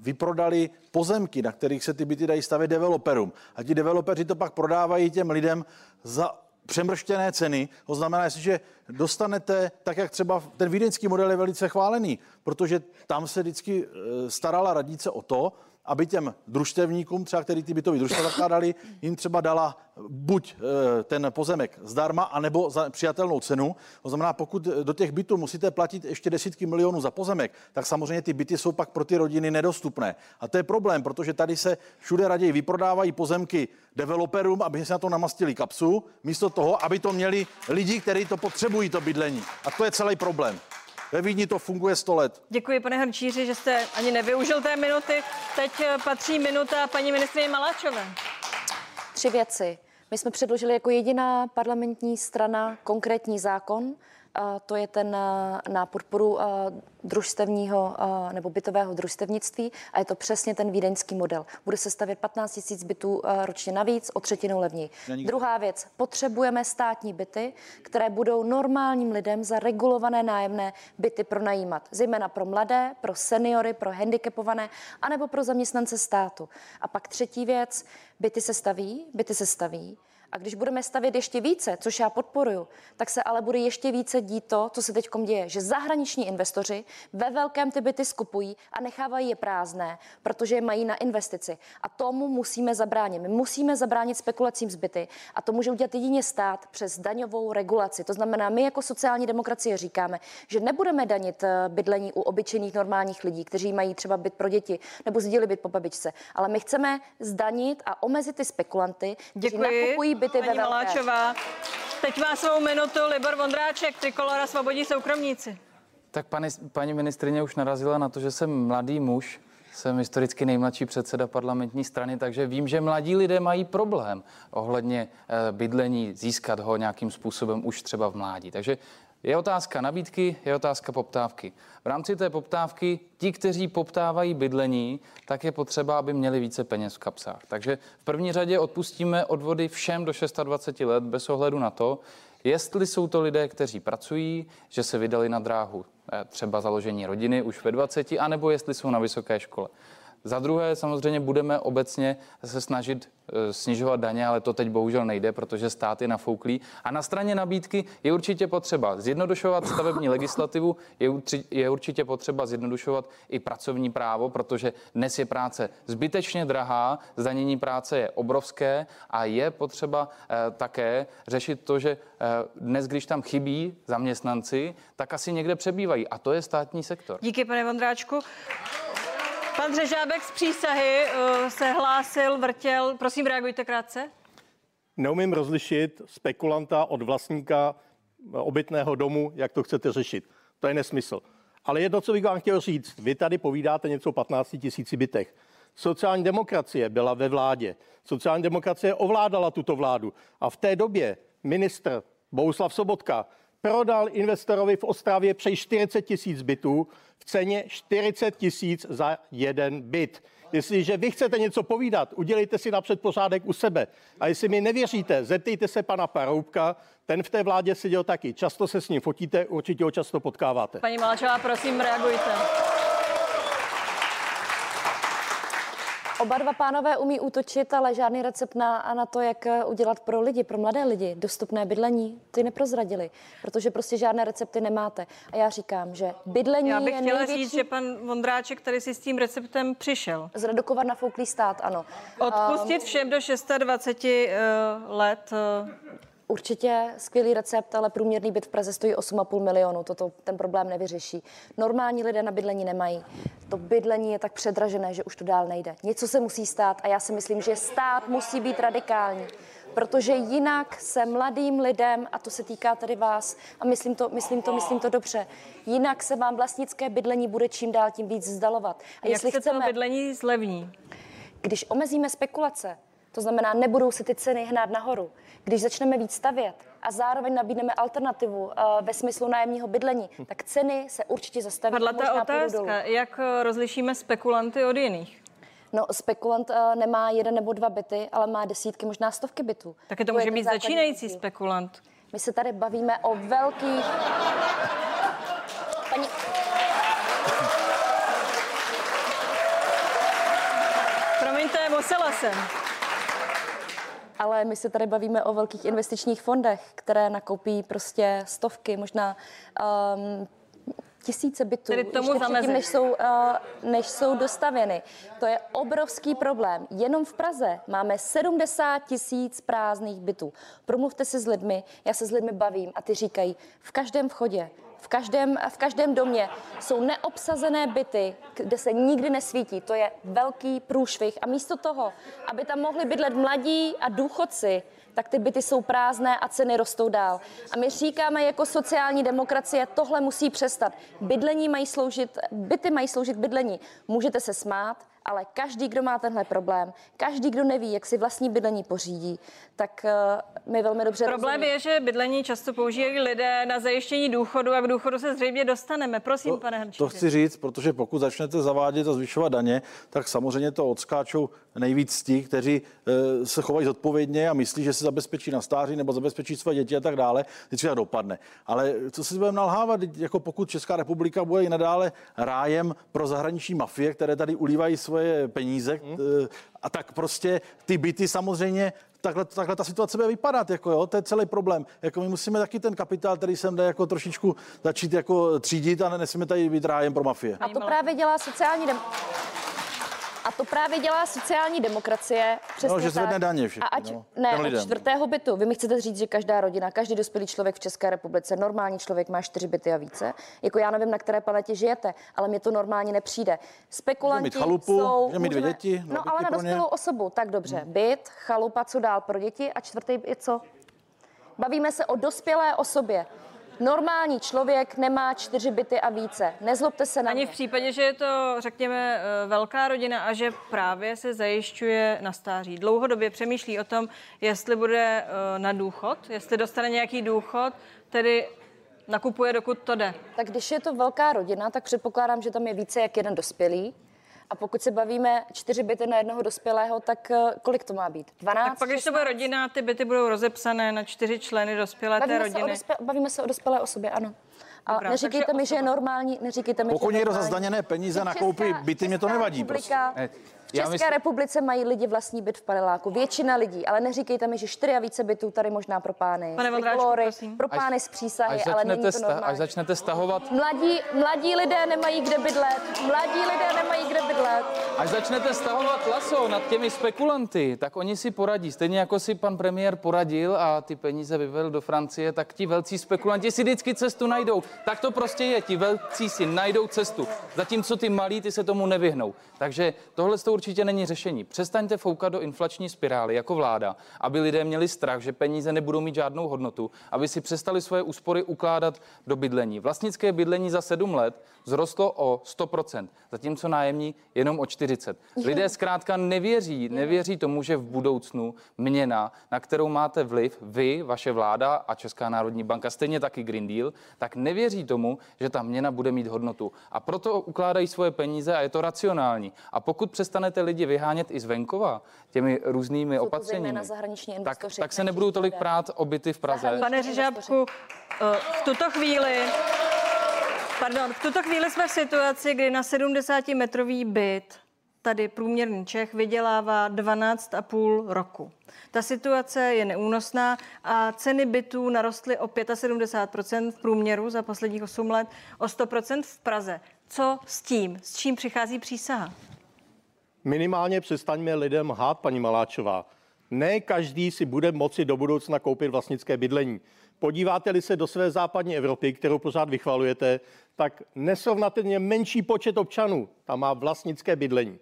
Speaker 5: vyprodali pozemky, na kterých se ty byty dají stavět developerům. A ti developeři to pak prodávají těm lidem za přemrštěné ceny. To znamená, že dostanete, tak jak třeba ten vídeňský model je velice chválený, protože tam se vždycky eh, starala radnice o to, aby těm družstevníkům, třeba který ty bytový družstva zakládali, jim třeba dala buď eh, ten pozemek zdarma, anebo za přijatelnou cenu. To znamená, pokud do těch bytů musíte platit ještě desítky milionů za pozemek, tak samozřejmě ty byty jsou pak pro ty rodiny nedostupné. A to je problém, protože tady se všude raději vyprodávají pozemky developerům, aby se na to namastili kapsu, místo toho, aby to měli lidi, kteří to potřebují, to bydlení. A to je celý problém. Ve Vídni to funguje 100 let.
Speaker 1: Děkuji, pane Hrčíři, že jste ani nevyužil té minuty. Teď eh, patří minuta paní ministrině Maláčové.
Speaker 2: Tři věci. My jsme předložili jako jediná parlamentní strana konkrétní zákon, to je ten na podporu družstevního nebo bytového družstevnictví a je to přesně ten vídeňský model. Bude se stavět 15 000 bytů ročně navíc, o třetinu levněji. Druhá věc, potřebujeme státní byty, které budou normálním lidem za regulované nájemné byty pronajímat, zejména pro mladé, pro seniory, pro handicapované, anebo pro zaměstnance státu. A pak třetí věc, byty se staví, byty se staví, a když budeme stavět ještě více, což já podporuju, tak se ale bude ještě více dít to, co se teď děje, že zahraniční investoři ve velkém ty byty skupují a nechávají je prázdné, protože je mají na investici. A tomu musíme zabránit. My musíme zabránit spekulacím zbyty a to může udělat jedině stát přes daňovou regulaci. To znamená, my jako sociální demokracie říkáme, že nebudeme danit eh, bydlení u obyčejných normálních lidí, kteří mají třeba byt pro děti nebo sdíli byt po babičce, ale my chceme zdanit a omezit ty spekulanty, kteří
Speaker 1: Děkuji.
Speaker 2: nakupují byty
Speaker 1: Paní
Speaker 2: ve
Speaker 1: Maláčová. Teď má svou minutu Libor Vondráček, Trikolora Svobodí soukromníci.
Speaker 4: Tak pani, paní ministrině už narazila na to, že jsem mladý muž, jsem historicky nejmladší předseda parlamentní strany, takže vím, že mladí lidé mají problém ohledně e, bydlení, získat ho nějakým způsobem už třeba v mládí. Takže je otázka nabídky, je otázka poptávky. V rámci té poptávky, ti, kteří poptávají bydlení, tak je potřeba, aby měli více peněz v kapsách. Takže v první řadě odpustíme odvody všem do 26 let bez ohledu na to, jestli jsou to lidé, kteří pracují, že se vydali na dráhu eh, třeba založení rodiny už ve 20, anebo jestli jsou na vysoké škole. Za druhé samozřejmě budeme obecně se snažit e, snižovat daně, ale to teď bohužel nejde, protože stát je nafouklý. A na straně nabídky je určitě potřeba zjednodušovat stavební legislativu, je, je určitě potřeba zjednodušovat i pracovní právo, protože dnes je práce zbytečně drahá, zdanění práce je obrovské a je potřeba eh, také řešit to, že eh, dnes, když tam chybí zaměstnanci, tak asi někde přebývají a to je státní sektor.
Speaker 1: Díky, pane Vondráčku. Pan Řežábek z přísahy uh, se hlásil, vrtěl. Prosím, reagujte krátce.
Speaker 6: Neumím rozlišit spekulanta od vlastníka obytného domu, jak to chcete řešit. To je nesmysl. Ale jedno, co bych vám chtěl říct, vy tady povídáte něco o 15 tisíci bytech. Sociální demokracie byla ve vládě. Sociální demokracie ovládala tuto vládu. A v té době ministr Bouslav Sobotka prodal investorovi v Ostravě přes 40 tisíc bytů v ceně 40 tisíc za jeden byt. Jestliže vy chcete něco povídat, udělejte si napřed pořádek u sebe. A jestli mi nevěříte, zeptejte se pana Paroubka, ten v té vládě seděl taky. Často se s ním fotíte, určitě ho často potkáváte.
Speaker 1: Paní Malačová, prosím, reagujte.
Speaker 2: Oba dva pánové umí útočit, ale žádný recept na, na to, jak eh, udělat pro lidi, pro mladé lidi dostupné bydlení, ty neprozradili, protože prostě žádné recepty nemáte. A já říkám, že bydlení
Speaker 1: Já bych
Speaker 2: je
Speaker 1: chtěla
Speaker 2: největší...
Speaker 1: říct, že pan Vondráček tady si s tím receptem přišel.
Speaker 2: Zredukovat na fouklý stát, ano.
Speaker 1: Odpustit
Speaker 2: um,
Speaker 1: všem do 26 uh, let uh,
Speaker 2: Určitě skvělý recept, ale průměrný byt v Praze stojí 8,5 milionu. Toto ten problém nevyřeší. Normální lidé na bydlení nemají. To bydlení je tak předražené, že už to dál nejde. Něco se musí stát a já si myslím, že stát musí být radikální. Protože jinak se mladým lidem, a to se týká tady vás, a myslím to, myslím to, myslím to dobře, jinak se vám vlastnické bydlení bude čím dál tím víc vzdalovat.
Speaker 1: A Jak jestli se chceme, to bydlení zlevní?
Speaker 2: Když omezíme spekulace, to znamená, nebudou se ty ceny hnát nahoru. Když začneme víc stavět a zároveň nabídneme alternativu uh, ve smyslu nájemního bydlení, tak ceny se určitě zastaví.
Speaker 1: Padla ta otázka, jak eh, rozlišíme spekulanty od jiných?
Speaker 2: No, spekulant uh, nemá jeden nebo dva byty, ale má desítky, možná stovky bytů.
Speaker 1: Taky to, to může být začínající bytů. spekulant.
Speaker 2: My se tady bavíme o velkých... Paní...
Speaker 1: Promiňte, musela jsem
Speaker 2: ale my se tady bavíme o velkých investičních fondech, které nakoupí prostě stovky, možná um, tisíce bytů,
Speaker 1: Tedy tomu ještě
Speaker 2: předtím, než jsou, uh, než jsou dostavěny. To je obrovský problém. Jenom v Praze máme 70 tisíc prázdných bytů. Promluvte se s lidmi, já se s lidmi bavím a ty říkají, v každém vchodě v každém, v každém domě jsou neobsazené byty, kde se nikdy nesvítí. To je velký průšvih. A místo toho, aby tam mohli bydlet mladí a důchodci, tak ty byty jsou prázdné a ceny rostou dál. A my říkáme jako sociální demokracie, tohle musí přestat. Bydlení mají sloužit, byty mají sloužit bydlení. Můžete se smát, ale každý, kdo má tenhle problém, každý, kdo neví, jak si vlastní bydlení pořídí, tak uh, my velmi dobře
Speaker 1: Problém rozumí. je, že bydlení často používají lidé na zajištění důchodu a k důchodu se zřejmě dostaneme. Prosím,
Speaker 5: to,
Speaker 1: pane Hrnčík.
Speaker 5: To chci říct, protože pokud začnete zavádět a zvyšovat daně, tak samozřejmě to odskáčou nejvíc ti, kteří e, se chovají zodpovědně a myslí, že se zabezpečí na stáří nebo zabezpečí své děti a tak dále. Vždycky tak dopadne. Ale co si budeme nalhávat, jako pokud Česká republika bude i nadále rájem pro zahraniční mafie, které tady ulívají svoje peníze, hmm. a tak prostě ty byty samozřejmě takhle, takhle ta situace bude vypadat, jako jo, to je celý problém. Jako my musíme taky ten kapitál, který sem jde jako trošičku začít jako třídit a nesmíme tady být rájem pro mafie.
Speaker 2: A to právě dělá sociální dem- a to právě dělá sociální demokracie. Přesně
Speaker 5: no, že zvedne daně všichni,
Speaker 2: a ať,
Speaker 5: no,
Speaker 2: ne, od čtvrtého bytu. Vy mi chcete říct, že každá rodina, každý dospělý člověk v České republice, normální člověk má čtyři byty a více. Jako já nevím, na které planetě žijete, ale mě to normálně nepřijde. Spekulanti
Speaker 5: mít chalupu,
Speaker 2: jsou...
Speaker 5: mít dvě děti.
Speaker 2: No, ale na dospělou osobu, tak dobře. Hmm. Byt, chalupa, co dál pro děti a čtvrtý je co? Bavíme se o dospělé osobě. Normální člověk nemá čtyři byty a více. Nezlobte se na
Speaker 1: Ani
Speaker 2: mě.
Speaker 1: v případě, že je to, řekněme, eh, velká rodina a že právě se zajišťuje na stáří. Dlouhodobě přemýšlí o tom, jestli bude eh, na důchod, jestli dostane nějaký důchod, tedy nakupuje, dokud to jde.
Speaker 2: Tak když je to velká rodina, tak předpokládám, že tam je více jak jeden dospělý. A pokud se bavíme čtyři byty na jednoho dospělého, tak eh, kolik to má být? 12?
Speaker 1: Tak pak, když to bude rodina, ty byty budou rozepsané na čtyři členy dospělé
Speaker 2: bavíme
Speaker 1: té rodiny.
Speaker 2: Se dospě- bavíme se o dospělé osobě, ano. A
Speaker 1: Dobrá,
Speaker 2: neříkejte mi, že je
Speaker 1: osoba-
Speaker 2: normální, neříkejte mi,
Speaker 5: Pokud
Speaker 2: že je
Speaker 5: někdo za zdaněné peníze nakoupí byty, mě to nevadí
Speaker 4: Ne, já
Speaker 2: České
Speaker 4: myslím-
Speaker 2: republice mají lidi vlastní byt v paneláku, většina lidí, ale neříkejte mi, že čtyři a více bytů tady možná pro pány.
Speaker 1: Pane Vondráčku,
Speaker 2: pro pány z přísahy,
Speaker 4: Až
Speaker 2: ale není
Speaker 4: začnete,
Speaker 2: to
Speaker 4: sta-
Speaker 2: normální.
Speaker 4: až začnete stahovat
Speaker 2: Mladí, mladí lidé nemají kde bydlet, mladí lidé nemají kde bydlet.
Speaker 4: Až začnete stahovat laso nad těmi spekulanty, tak oni si poradí. Stejně jako si pan premiér poradil a ty peníze vyvedl do Francie, tak ti velcí spekulanti si vždycky cestu najdou. Tak to prostě je, ti velcí si najdou cestu. Zatímco ty malí, ty se tomu nevyhnou. Takže tohle to určitě není řešení. Přestaňte foukat do inflační spirály jako vláda, aby lidé měli strach, že peníze nebudou mít žádnou hodnotu, aby si přestali svoje úspory ukládat do bydlení. Vlastnické bydlení za sedm let vzrostlo o 100%, zatímco nájemní jenom o 40. Lidé zkrátka nevěří, nevěří tomu, že v budoucnu měna, na kterou máte vliv vy, vaše vláda a Česká národní banka, stejně taky Green Deal, tak nevěří tomu, že ta měna bude mít hodnotu. A proto ukládají svoje peníze a je to racionální. A pokud přestanete lidi vyhánět i z venkova těmi různými
Speaker 2: to
Speaker 4: opatřeními, tak, tak se
Speaker 2: ne
Speaker 4: nebudou tolik prát o byty v Praze.
Speaker 1: Pane. Řežábku, eh, v tuto chvíli Pardon, v tuto chvíli jsme v situaci, kdy na 70-metrový byt tady průměrný Čech vydělává 12,5 roku. Ta situace je neúnosná a ceny bytů narostly o 75% v průměru za posledních 8 let, o 100% v Praze. Co s tím? S čím přichází přísaha?
Speaker 6: Minimálně přestaňme lidem hát, paní Maláčová. Ne každý si bude moci do budoucna koupit vlastnické bydlení. Podíváte-li se do své západní Evropy, kterou pořád vychvalujete, tak nesrovnatelně menší počet občanů tam má vlastnické bydlení.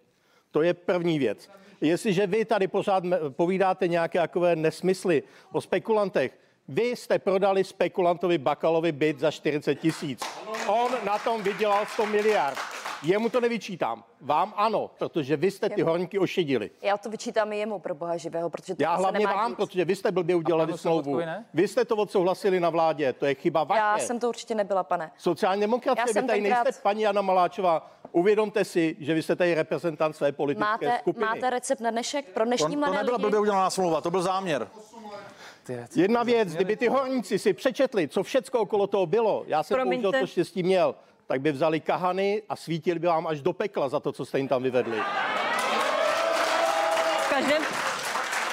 Speaker 6: To je první věc. Jestliže vy tady pořád povídáte nějaké takové nesmysly o spekulantech, vy jste prodali spekulantovi Bakalovi byt za 40 tisíc. On na tom vydělal 100 miliard. Jemu to nevyčítám. Vám ano, protože vy jste ty horníky ošidili.
Speaker 2: Já to vyčítám i jemu pro boha živého, protože to
Speaker 6: Já hlavně
Speaker 2: nemá
Speaker 6: vám,
Speaker 2: dít.
Speaker 6: protože vy jste blbě udělali smlouvu. Vy jste to odsouhlasili na vládě, to je chyba vaše.
Speaker 2: Já jsem to určitě nebyla, pane.
Speaker 6: Sociální
Speaker 2: Já
Speaker 6: demokracie, vy
Speaker 2: jsem
Speaker 6: tady
Speaker 2: tenkrát-
Speaker 6: nejste paní Jana Maláčová. Uvědomte si, že vy jste tady reprezentant své politické
Speaker 2: Máte,
Speaker 6: skupiny.
Speaker 2: máte recept na dnešek pro
Speaker 5: To,
Speaker 2: dnešní
Speaker 5: to
Speaker 2: mladé
Speaker 5: nebyla
Speaker 2: lidi?
Speaker 5: blbě udělaná smlouva, to byl záměr.
Speaker 6: Jedna věc, kdyby ty horníci si přečetli, co všecko okolo toho bylo, já jsem
Speaker 1: Promiňte.
Speaker 6: bohužel to štěstí měl, tak by vzali kahany a svítili by vám až do pekla za to, co jste jim tam vyvedli.
Speaker 1: V každém,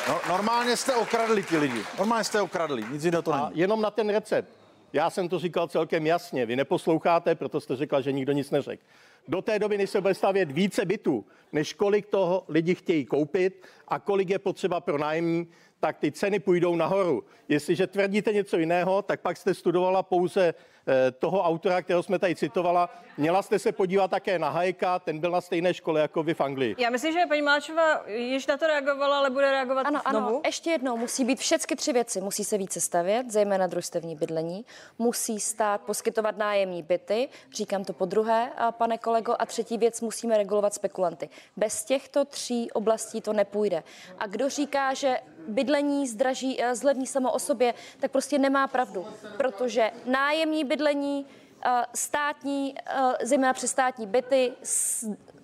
Speaker 5: No, normálně jste okradli ty lidi. Normálně jste okradli, nic jiného to
Speaker 6: A
Speaker 5: není.
Speaker 6: jenom na ten recept. Já jsem to říkal celkem jasně. Vy neposloucháte, proto jste řekla, že nikdo nic neřekl. Do té doby, než se bude stavět více bytů, než kolik toho lidi chtějí koupit a kolik je potřeba pro nájemní, tak ty ceny půjdou nahoru. Jestliže tvrdíte něco jiného, tak pak jste studovala pouze eh, toho autora, kterého jsme tady citovala. Měla jste se podívat také na Hayeka, ten byl na stejné škole jako vy v Anglii.
Speaker 1: já myslím, že paní Máčová již na to reagovala, ale bude reagovat
Speaker 2: Ano,
Speaker 1: znovu.
Speaker 2: ano, ještě jednou musí být všechny tři věci. Musí se více stavět, zejména družstevní bydlení. Musí stát poskytovat nájemní byty, říkám to po druhé, a pane kolego. A třetí věc, musíme regulovat spekulanty. Bez těchto tří oblastí to nepůjde. A kdo říká, že bydlení zdraží, eh, zlevní samo o sobě, tak prostě nemá pravdu. Protože nájemní bydlení, eh, státní, eh, zejména přes státní byty,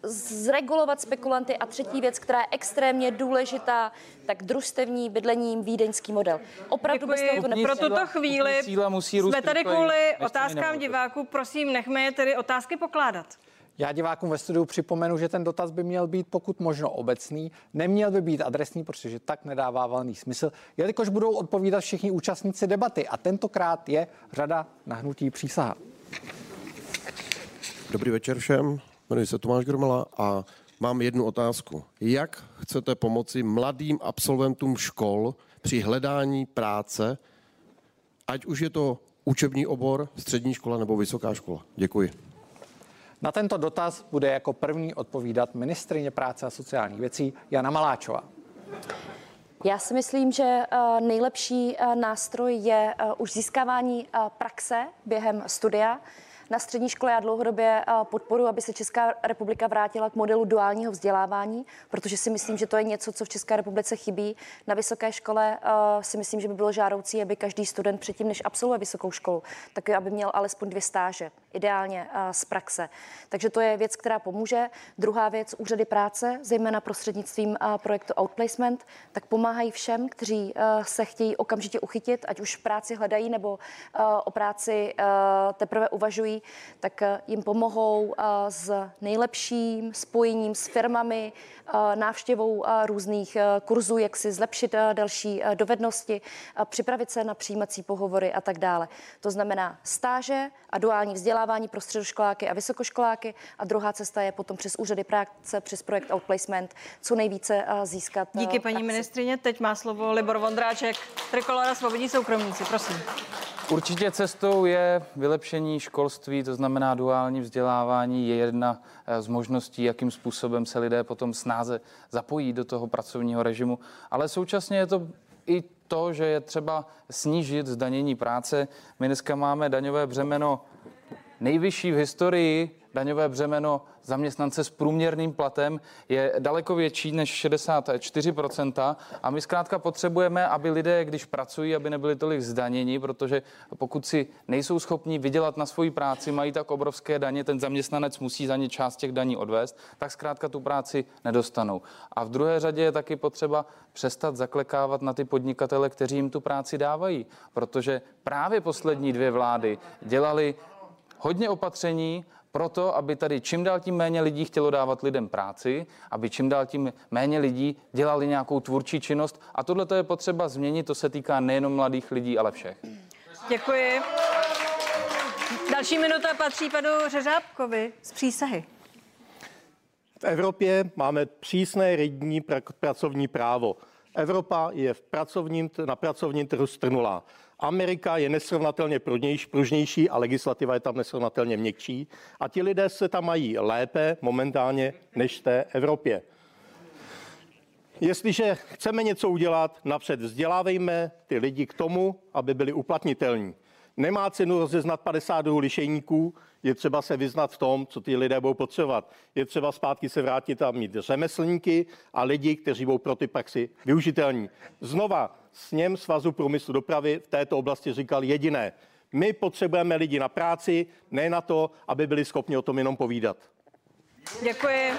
Speaker 2: zregulovat spekulanty a třetí věc, která je extrémně důležitá, tak družstevní bydlení, vídeňský model. Opravdu bez toho to
Speaker 1: Děkuji. Pro tuto chvíli
Speaker 4: musí
Speaker 1: jsme tady kvůli otázkám diváků. Prosím, nechme je tedy otázky pokládat.
Speaker 3: Já divákům ve studiu připomenu, že ten dotaz by měl být pokud možno obecný, neměl by být adresný, protože tak nedává valný smysl, jelikož budou odpovídat všichni účastníci debaty a tentokrát je řada nahnutí přísaha.
Speaker 9: Dobrý večer všem, jmenuji se Tomáš Gromela a mám jednu otázku. Jak chcete pomoci mladým absolventům škol při hledání práce, ať už je to učební obor, střední škola nebo vysoká škola? Děkuji.
Speaker 3: Na tento dotaz bude jako první odpovídat ministrině práce a sociálních věcí Jana Maláčová.
Speaker 2: Já si myslím, že eh, nejlepší eh, nástroj je eh, už získávání praxe během studia. Na střední škole já dlouhodobě podporu, aby se Česká republika vrátila k modelu duálního vzdělávání, protože si myslím, že to je něco, co v České republice chybí. Na vysoké škole si myslím, že by bylo žádoucí, aby každý student předtím, než absolvuje vysokou školu, tak aby měl alespoň dvě stáže, ideálně z praxe. Takže to je věc, která pomůže. Druhá věc, úřady práce, zejména prostřednictvím projektu Outplacement, tak pomáhají všem, kteří se chtějí okamžitě uchytit, ať už práci hledají nebo o práci teprve uvažují, tak jim pomohou s nejlepším spojením s firmami, návštěvou různých kurzů, jak si zlepšit další dovednosti, připravit se na přijímací pohovory a tak dále. To znamená stáže a duální vzdělávání pro středoškoláky a vysokoškoláky a druhá cesta je potom přes úřady práce, přes projekt Outplacement, co nejvíce získat.
Speaker 1: Díky paní ministrině. Teď má slovo Libor Vondráček, Trikolora Svobodní soukromníci. Prosím.
Speaker 4: Určitě cestou je vylepšení školství, to znamená duální vzdělávání je jedna eh, z možností, jakým způsobem se lidé potom snáze zapojí do toho pracovního režimu, ale současně je to i to, že je třeba snížit zdanění práce. My dneska máme daňové břemeno nejvyšší v historii daňové břemeno zaměstnance s průměrným platem je daleko větší než 64% a my zkrátka potřebujeme, aby lidé, když pracují, aby nebyli tolik zdaněni, protože pokud si nejsou schopni vydělat na svoji práci, mají tak obrovské daně, ten zaměstnanec musí za ně část těch daní odvést, tak zkrátka tu práci nedostanou. A v druhé řadě je taky potřeba přestat zaklekávat na ty podnikatele, kteří jim tu práci dávají, protože právě poslední dvě vlády dělali hodně opatření proto, aby tady čím dál tím méně lidí chtělo dávat lidem práci, aby čím dál tím méně lidí dělali nějakou tvůrčí činnost. A tohle je potřeba změnit, to se týká nejenom mladých lidí, ale všech.
Speaker 1: Děkuji. Další minuta patří panu Řeřábkovi z přísahy.
Speaker 6: V Evropě máme přísné rigidní pracovní právo. Evropa je v pracovním, na pracovním trhu strnulá. Amerika je nesrovnatelně pružnější a legislativa je tam nesrovnatelně měkčí a ti lidé se tam mají lépe momentálně než v té Evropě. Jestliže chceme něco udělat, napřed vzdělávejme ty lidi k tomu, aby byli uplatnitelní. Nemá cenu rozeznat 52 lišejníků, je třeba se vyznat v tom, co ty lidé budou potřebovat. Je třeba zpátky se vrátit a mít řemeslníky a lidi, kteří budou pro ty praxi využitelní. Znova, sněm Svazu průmyslu dopravy v této oblasti říkal jediné. My potřebujeme lidi na práci, ne na to, aby byli schopni o tom jenom povídat.
Speaker 1: Děkuji.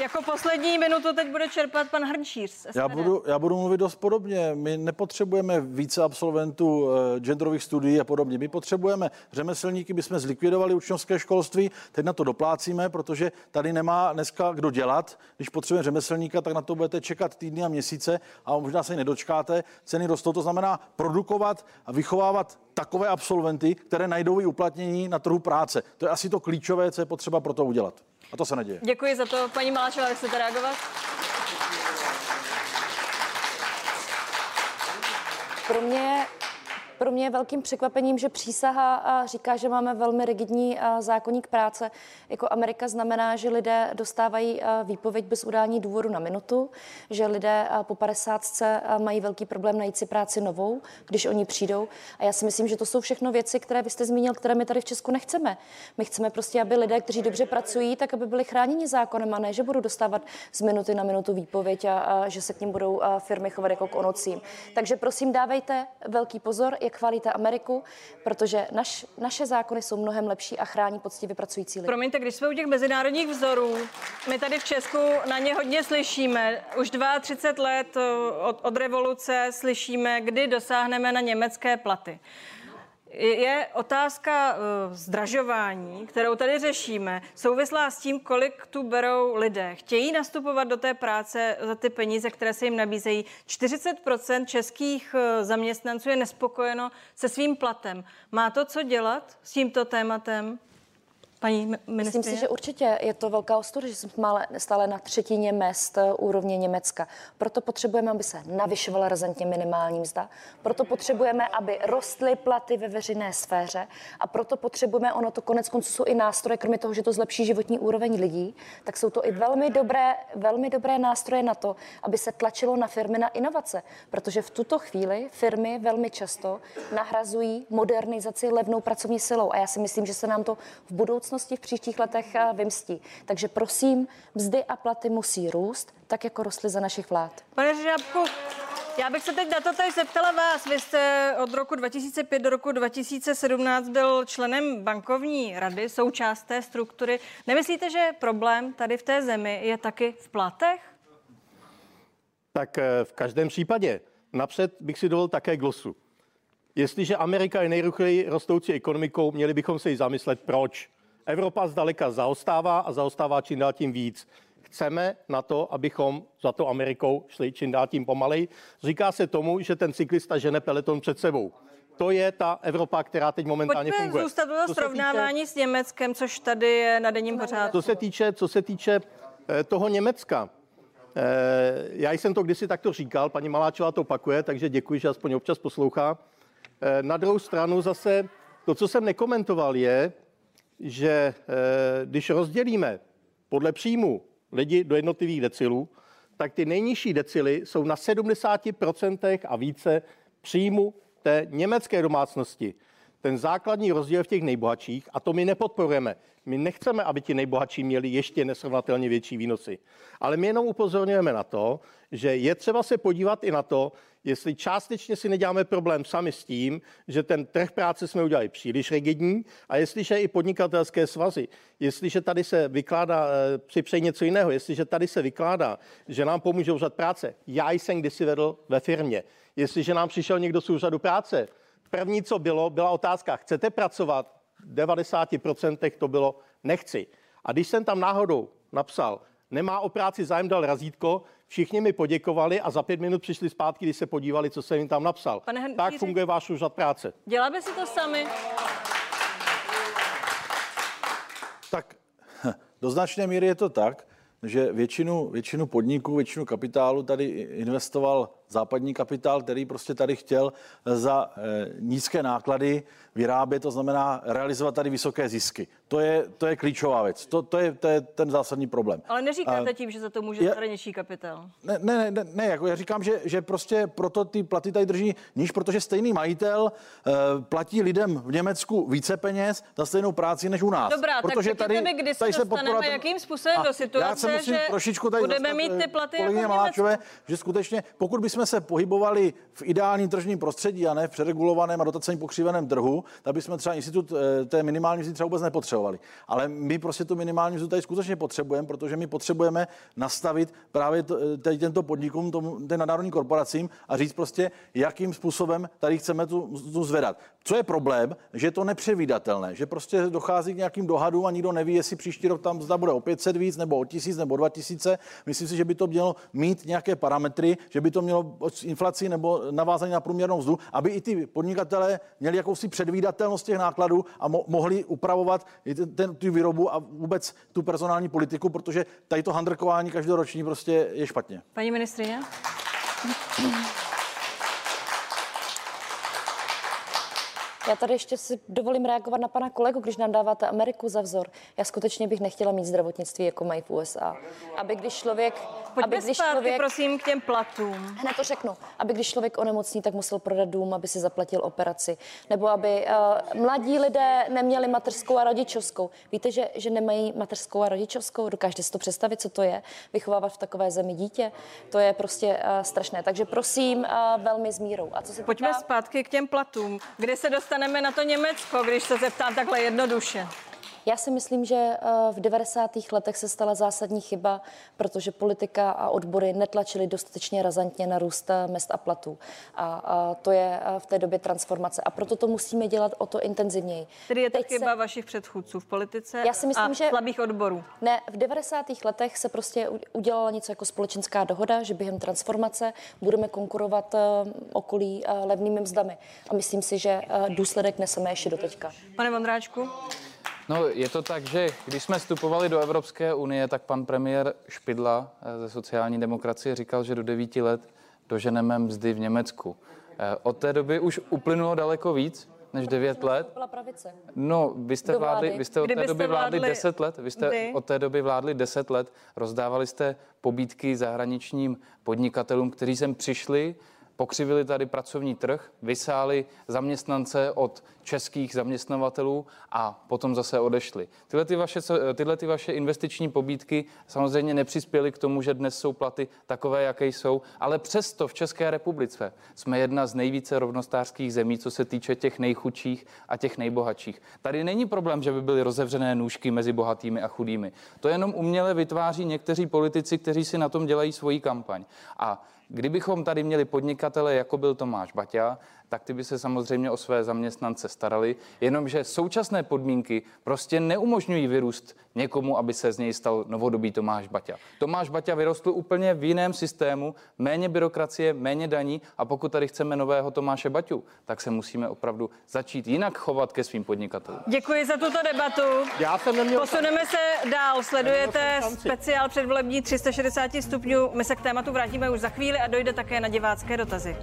Speaker 1: Jako poslední minutu teď bude čerpat pan Hrnčíř.
Speaker 5: Já budu, já budu mluvit dost podobně. My nepotřebujeme více absolventů uh, genderových studií a podobně. My potřebujeme řemeslníky, my jsme zlikvidovali učňovské školství, teď na to doplácíme, protože tady nemá dneska kdo dělat. Když potřebujeme řemeslníka, tak na to budete čekat týdny a měsíce a možná se nedočkáte. Ceny rostou, to znamená produkovat a vychovávat takové absolventy, které najdou i uplatnění na trhu práce. To je asi to klíčové, co je potřeba pro to udělat. A to se neděje.
Speaker 1: Děkuji za to. Paní Maláčová, chcete reagovat?
Speaker 2: Pro mě pro mě je velkým překvapením, že přísaha říká, že máme velmi rigidní zákonník práce. Jako Amerika znamená, že lidé dostávají výpověď bez udání důvodu na minutu, že lidé po 50 mají velký problém najít si práci novou, když oni přijdou. A já si myslím, že to jsou všechno věci, které vy jste zmínil, které my tady v Česku nechceme. My chceme prostě, aby lidé, kteří dobře pracují, tak aby byli chráněni zákonem a ne, že budou dostávat z minuty na minutu výpověď a, a že se k ním budou firmy chovat jako k onocím. Takže prosím, dávejte velký pozor, jak chválíte Ameriku, protože naš, naše zákony jsou mnohem lepší a chrání poctivě pracující lidi.
Speaker 1: Promiňte, když jsme u těch mezinárodních vzorů, my tady v Česku na ně hodně slyšíme. Už 32 let od, od revoluce slyšíme, kdy dosáhneme na německé platy je otázka uh, zdražování, kterou tady řešíme, souvislá s tím, kolik tu berou lidé. Chtějí nastupovat do té práce za ty peníze, které se jim nabízejí. 40% českých uh, zaměstnanců je nespokojeno se svým platem. Má to co dělat s tímto tématem? Paní ministrině?
Speaker 2: Myslím si, že určitě je to velká ostuda, že jsme stále na třetině mest eh, úrovně Německa. Proto potřebujeme, aby se navyšovala razantně minimální mzda. Proto potřebujeme, aby rostly platy ve veřejné sféře. A proto potřebujeme, ono to konec konců jsou i nástroje, kromě toho, že to zlepší životní úroveň lidí, tak jsou to i velmi dobré, velmi dobré nástroje na to, aby se tlačilo na firmy na inovace. Protože v tuto chvíli firmy velmi často nahrazují modernizaci levnou pracovní silou. A já si myslím, že se nám to v budoucnu budoucnosti v příštích letech eh, vymstí. Takže prosím, mzdy a platy musí růst, tak jako rostly za našich vlád.
Speaker 1: Pane Žábku, já bych se teď na to tady zeptala vás. Vy jste od roku 2005 do roku 2017 byl členem bankovní rady, součást té struktury. Nemyslíte, že problém tady v té zemi je taky v platech?
Speaker 6: Tak eh, v každém případě. Napřed bych si dovolil také glosu. Jestliže Amerika je nejrychleji rostoucí ekonomikou, měli bychom se jí zamyslet, proč. Evropa zdaleka zaostává a zaostává čím dál tím víc. Chceme na to, abychom za to Amerikou šli čím dál tím pomalej. Říká se tomu, že ten cyklista žene peleton před sebou. To je ta Evropa, která teď momentálně
Speaker 1: Pojďme
Speaker 6: funguje.
Speaker 1: zůstat do srovnávání týče, s Německem, což tady je na denním pořádku.
Speaker 6: Co se týče, co se týče eh, toho Německa, eh, já jsem to kdysi takto říkal, paní Maláčová to opakuje, takže děkuji, že aspoň občas poslouchá. Eh, na druhou stranu zase to, co jsem nekomentoval, je, že eh, když rozdělíme podle příjmu lidi do jednotlivých decilů, tak ty nejnižší decily jsou na 70% a více příjmu té německé domácnosti. Ten základní rozdíl v těch nejbohatších, a to my nepodporujeme. My nechceme, aby ti nejbohatší měli ještě nesrovnatelně větší výnosy. Ale my jenom upozorňujeme na to, že je třeba se podívat i na to, jestli částečně si neděláme problém sami s tím, že ten trh práce jsme udělali příliš rigidní a jestliže i podnikatelské svazy, jestliže tady se vykládá, eh, připřeji něco jiného, jestliže tady se vykládá, že nám pomůže úřad práce, já jsem kdysi vedl ve firmě, jestliže nám přišel někdo z úřadu práce, první, co bylo, byla otázka, chcete pracovat? V 90% to bylo nechci. A když jsem tam náhodou napsal, nemá o práci zájem, dal razítko, všichni mi poděkovali a za pět minut přišli zpátky, když se podívali, co jsem jim tam napsal. Pane Hendříři, tak funguje váš úřad práce.
Speaker 1: Děláme si to sami.
Speaker 5: Tak do značné míry je to tak, že většinu, většinu podniků, většinu kapitálu tady investoval západní kapitál, který prostě tady chtěl za e, nízké náklady vyrábět, to znamená realizovat tady vysoké zisky. To je, to je klíčová věc. To, to, je, to je ten zásadní problém.
Speaker 1: Ale neříkáte a, tím, že za to může zahraniční kapitál.
Speaker 5: Ne, ne, ne, ne jako já říkám, že, že prostě proto ty platy tady drží níž, protože stejný majitel platí lidem v Německu více peněz za stejnou práci než u nás.
Speaker 1: Dobrá,
Speaker 5: protože
Speaker 1: tak tady, mi, kdy se tady dostaneme, ten... jakým způsobem do situace, já se musím že trošičku tady budeme mít ty platy jako Maláčové,
Speaker 5: že skutečně, pokud bychom se pohybovali v ideálním tržním prostředí a ne v přeregulovaném a dotacení pokřiveném trhu, tak bychom třeba institut eh, té minimální mzdy třeba vůbec nepotřebovali. Ale my prostě tu minimální mzdu tady skutečně potřebujeme, protože my potřebujeme nastavit právě eh, tady tento podnikům, tomu, ten nadnárodním korporacím a říct prostě, jakým způsobem tady chceme tu mzdu zvedat. Co je problém, že je to nepředvídatelné, že prostě dochází k nějakým dohadům a nikdo neví, jestli příští rok tam zda bude o 500 víc, nebo o 1000, nebo o 2000. Myslím si, že by to mělo mít nějaké parametry, že by to mělo inflaci nebo navázání na průměrnou mzdu, aby i ty podnikatelé měli jakousi předvídatelnost těch nákladů a mo- mohli upravovat ten, tu výrobu a vůbec tu personální politiku, protože tady to handrkování každoroční prostě je špatně.
Speaker 1: Paní ministrině?
Speaker 2: Já tady ještě si dovolím reagovat na pana kolegu, když nám dáváte Ameriku za vzor. Já skutečně bych nechtěla mít zdravotnictví, jako mají v USA. Aby když člověk...
Speaker 1: Pojďme aby když zpátky, člověk, prosím, k těm platům.
Speaker 2: Hned to řeknu. Aby když člověk onemocní, tak musel prodat dům, aby si zaplatil operaci. Nebo aby uh, mladí lidé neměli mateřskou a rodičovskou. Víte, že, že nemají mateřskou a rodičovskou? Dokážete si to představit, co to je? Vychovávat v takové zemi dítě? To je prostě uh, strašné. Takže prosím, uh, velmi s mírou.
Speaker 1: A co se Pojďme týká... zpátky k těm platům. Kde se dostane dostaneme na to Německo, když se zeptám takhle jednoduše?
Speaker 2: Já si myslím, že eh, v 90. letech se stala zásadní chyba, protože politika a odbory netlačily dostatečně razantně na růst eh, mest a platů. A, to je eh, v té době transformace. A proto to musíme dělat o to intenzivněji.
Speaker 1: Tedy je to Teď chyba se... vašich předchůdců v politice Já si myslím, a že slabých odborů?
Speaker 2: Ne, v 90. letech se prostě udělala něco jako společenská dohoda, že během transformace budeme konkurovat okolí levnými mzdami. A myslím si, že důsledek neseme ještě do teďka.
Speaker 1: Pane Vondráčku?
Speaker 4: No, je to tak, že když jsme vstupovali do Evropské unie, tak pan premiér Špidla eh, ze sociální demokracie říkal, že do devíti let doženeme mzdy v Německu. Eh, od té doby už uplynulo daleko víc než 9 let.
Speaker 2: Byla pravice.
Speaker 4: No, vy jste, vládli, vy jste od té doby vládli
Speaker 1: vládli
Speaker 4: 10 let. Vy jste
Speaker 1: vy.
Speaker 4: od té doby vládli 10 let. Rozdávali jste pobídky zahraničním podnikatelům, kteří sem přišli, pokřivili tady pracovní trh, vysáli zaměstnance od českých zaměstnavatelů a potom zase odešli. Tyhle ty vaše, tyhle ty vaše investiční pobídky samozřejmě nepřispěly k tomu, že dnes jsou platy takové, jaké jsou, ale přesto v České republice jsme jedna z nejvíce rovnostářských zemí, co se týče těch nejchudších a těch nejbohatších. Tady není problém, že by byly rozevřené nůžky mezi bohatými a chudými. To jenom uměle vytváří někteří politici, kteří si na tom dělají svoji kampaň. A Kdybychom tady měli podnikatele, jako byl Tomáš Baťa, tak ty by se samozřejmě o své zaměstnance starali, jenomže současné podmínky prostě neumožňují vyrůst někomu, aby se z něj stal novodobý Tomáš Baťa. Tomáš Baťa vyrostl úplně v jiném systému, méně byrokracie, méně daní a pokud tady chceme nového Tomáše Baťu, tak se musíme opravdu začít jinak chovat ke svým podnikatelům.
Speaker 1: Děkuji za tuto debatu.
Speaker 6: Já jsem neměl...
Speaker 1: Posuneme se dál. Sledujete speciál předvolební 360 stupňů. My se k tématu vrátíme už za chvíli a dojde také na divácké dotazy.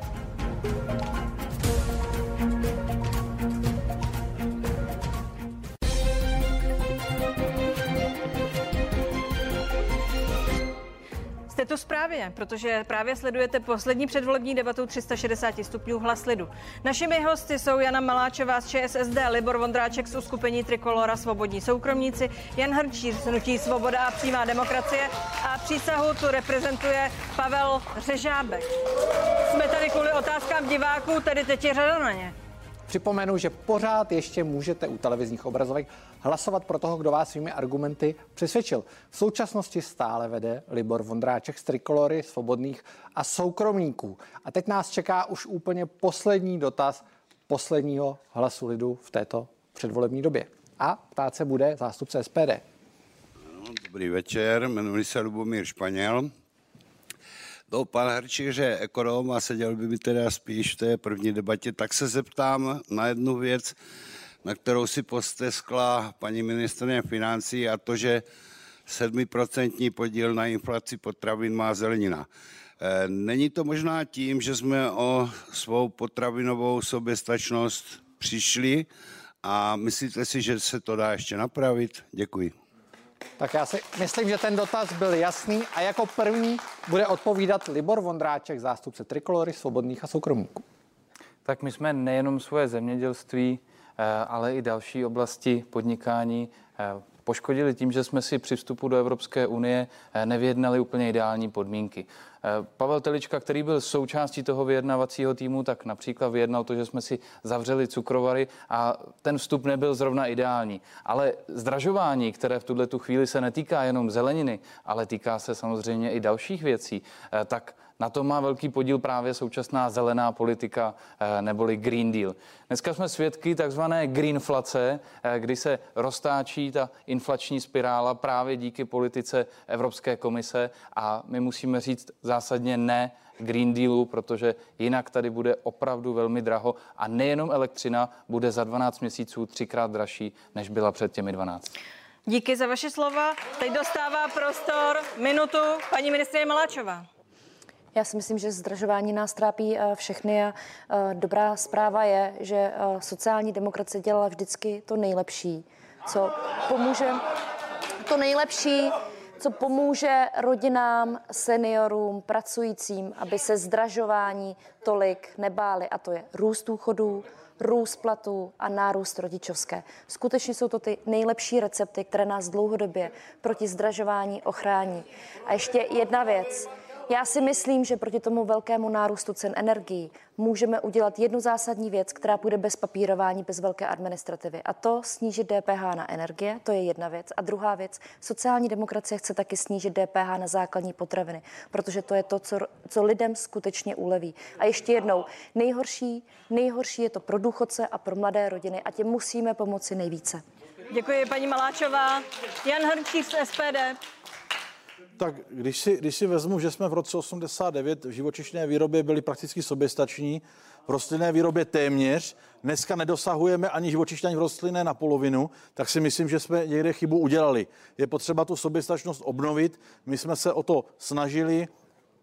Speaker 1: Jste tu správně, protože právě sledujete poslední předvolební debatu 360 stupňů hlas lidu. Našimi hosty jsou Jana Maláčová z ČSSD, Libor Vondráček z uskupení Trikolora Svobodní soukromníci, Jan Hrnčíř z Hnutí Svoboda a přímá demokracie a přísahu tu reprezentuje Pavel Řežábek. Jsme tady kvůli otázkám diváků, tedy teď je řada na ně.
Speaker 3: Připomenu, že pořád ještě můžete u televizních obrazovek hlasovat pro toho, kdo vás svými argumenty přesvědčil. V současnosti stále vede Libor Vondráček z Trikolory, Svobodných a soukromníků. A teď nás čeká už úplně poslední dotaz posledního hlasu lidu v této předvolební době. A ptát se bude zástupce SPD.
Speaker 10: Dobrý večer, jmenuji se Lubomír Španěl. To pan Hrčíř je ekonom a seděl by mi teda spíš v té první debatě, tak se zeptám na jednu věc, na kterou si posteskla paní ministrině financí a to, že 7% podíl na inflaci potravin má zelenina. Eh, Není to možná tím, že jsme o svou potravinovou soběstačnost přišli a myslíte si, že se to dá ještě napravit? Děkuji.
Speaker 3: Tak já si myslím, že ten dotaz byl jasný a jako první bude odpovídat Libor Vondráček, zástupce Trikolory, Svobodných a soukromníků.
Speaker 4: Tak my jsme nejenom svoje zemědělství, eh, ale i další oblasti podnikání eh, poškodili tím, že jsme si při vstupu do Evropské unie eh, nevyjednali úplně ideální podmínky. Pavel Telička, který byl součástí toho vyjednavacího týmu, tak například vyjednal to, že jsme si zavřeli cukrovary a ten vstup nebyl zrovna ideální. Ale zdražování, které v tuhle tu chvíli se netýká jenom zeleniny, ale týká se samozřejmě i dalších věcí, tak na tom má velký podíl právě současná zelená politika neboli Green Deal. Dneska jsme svědky takzvané greenflace, kdy se roztáčí ta inflační spirála právě díky politice Evropské komise a my musíme říct zásadně ne Green Dealu, protože jinak tady bude opravdu velmi draho a nejenom elektřina bude za 12 měsíců třikrát dražší, než byla před těmi 12.
Speaker 1: Díky za vaše slova. Teď dostává prostor minutu paní ministrině Maláčová.
Speaker 2: Já si myslím, že zdražování nás trápí eh, všechny a eh, dobrá zpráva je, že eh, sociální demokracie dělala vždycky to nejlepší, co pomůže, to nejlepší, co pomůže rodinám, seniorům, pracujícím, aby se zdražování tolik nebáli. A to je růst důchodů, růst platů a nárůst rodičovské. Skutečně jsou to ty nejlepší recepty, které nás dlouhodobě proti zdražování ochrání. A ještě jedna věc. Já si myslím, že proti tomu velkému nárůstu cen energií můžeme udělat jednu zásadní věc, která půjde bez papírování, bez velké administrativy. A to snížit DPH na energie, to je jedna věc. A druhá věc, sociální demokracie chce taky snížit DPH na základní potraviny, protože to je to, co, co lidem skutečně uleví. A ještě jednou, nejhorší, nejhorší je to pro důchodce a pro mladé rodiny a těm musíme pomoci nejvíce.
Speaker 1: Děkuji paní Maláčová. Jan Hrnčíř z SPD.
Speaker 5: Tak když si, když si vezmu, že jsme v roce 89 v živočišné výrobě byli prakticky soběstační, v rostlinné výrobě téměř, dneska nedosahujeme ani živočišné, ani rostlinné na polovinu, tak si myslím, že jsme někde chybu udělali. Je potřeba tu soběstačnost obnovit. My jsme se o to snažili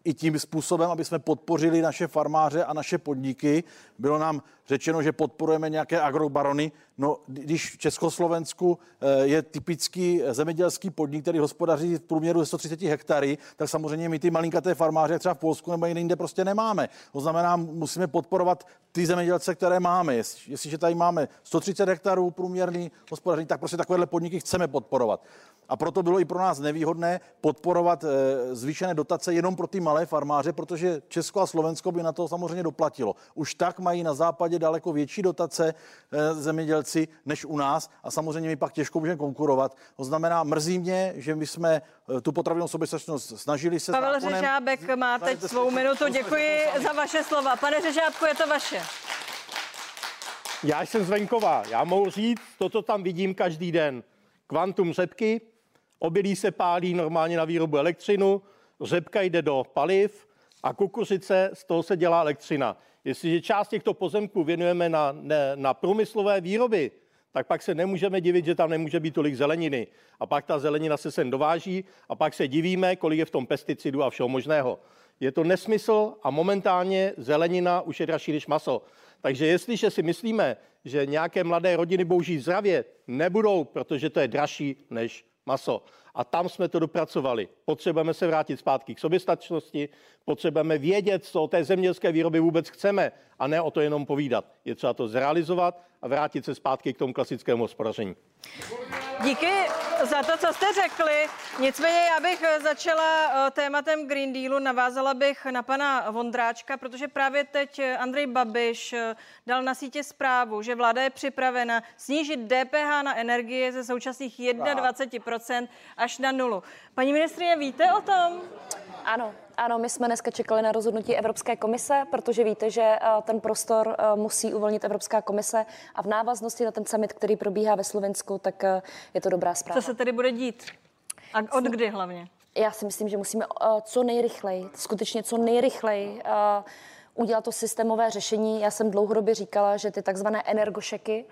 Speaker 5: i tím způsobem, aby jsme podpořili naše farmáře a naše podniky. Bylo nám řečeno, že podporujeme nějaké agrobarony. No, když v Československu eh, je typický zemědělský podnik, který hospodaří v průměru ze 130 hektary, tak samozřejmě my ty malinkaté farmáře, třeba v Polsku nebo jinde, prostě nemáme. To znamená, musíme podporovat ty zemědělce, které máme. Jestliže tady máme 130 hektarů průměrný hospodaření, tak prostě takovéhle podniky chceme podporovat. A proto bylo i pro nás nevýhodné podporovat eh, zvýšené dotace jenom pro ty malé farmáře, protože Česko a Slovensko by na to samozřejmě doplatilo. Už tak mají na západě daleko větší dotace eh, zemědělci než u nás a samozřejmě my pak těžko můžeme konkurovat. To znamená, mrzí mě, že my jsme eh, tu potravinovou soběstačnost snažili se
Speaker 1: Pavel zákonem... Řežábek má teď svou minutu. Děkuji za vaše slova. Pane Řežábku, je to vaše.
Speaker 6: Já jsem z venkova. Já mohu říct to, co tam vidím každý den. Kvantum řepky, obilí se pálí normálně na výrobu elektřinu, řepka jde do paliv a kukuřice, z toho se dělá elektřina. Jestliže část těchto pozemků věnujeme na, ne, na průmyslové výroby, tak pak se nemůžeme divit, že tam nemůže být tolik zeleniny. A pak ta zelenina se sem dováží a pak se divíme, kolik je v tom pesticidu a všeho možného. Je to nesmysl a momentálně zelenina už je dražší než maso. Takže jestliže si myslíme, že nějaké mladé rodiny budou žít zdravě, nebudou, protože to je dražší než maso. A tam jsme to dopracovali. Potřebujeme se vrátit zpátky k soběstačnosti, potřebujeme vědět, co o té zemědělské výroby vůbec chceme a ne o to jenom povídat. Je třeba to zrealizovat a vrátit se zpátky k tomu klasickému hospodaření.
Speaker 1: Díky za to, co jste řekli. Nicméně já bych začala eh, tématem Green Dealu, navázala bych na pana Vondráčka, protože právě teď Andrej Babiš eh, dal na sítě zprávu, že vláda je připravena snížit DPH na energie ze současných 21% až na nulu. Paní ministrině, víte o tom?
Speaker 2: Ano, ano, my jsme dneska čekali na rozhodnutí Evropské komise, protože víte, že eh, ten prostor eh, musí uvolnit Evropská komise a v návaznosti na ten summit, který probíhá ve Slovensku, tak eh, je to dobrá zpráva.
Speaker 1: Co se tedy bude dít? A od kdy hlavně?
Speaker 2: Já si myslím, že musíme co nejrychleji, skutečně co nejrychleji udělat to systémové řešení. Já jsem dlouhodobě říkala, že ty takzvané energošeky,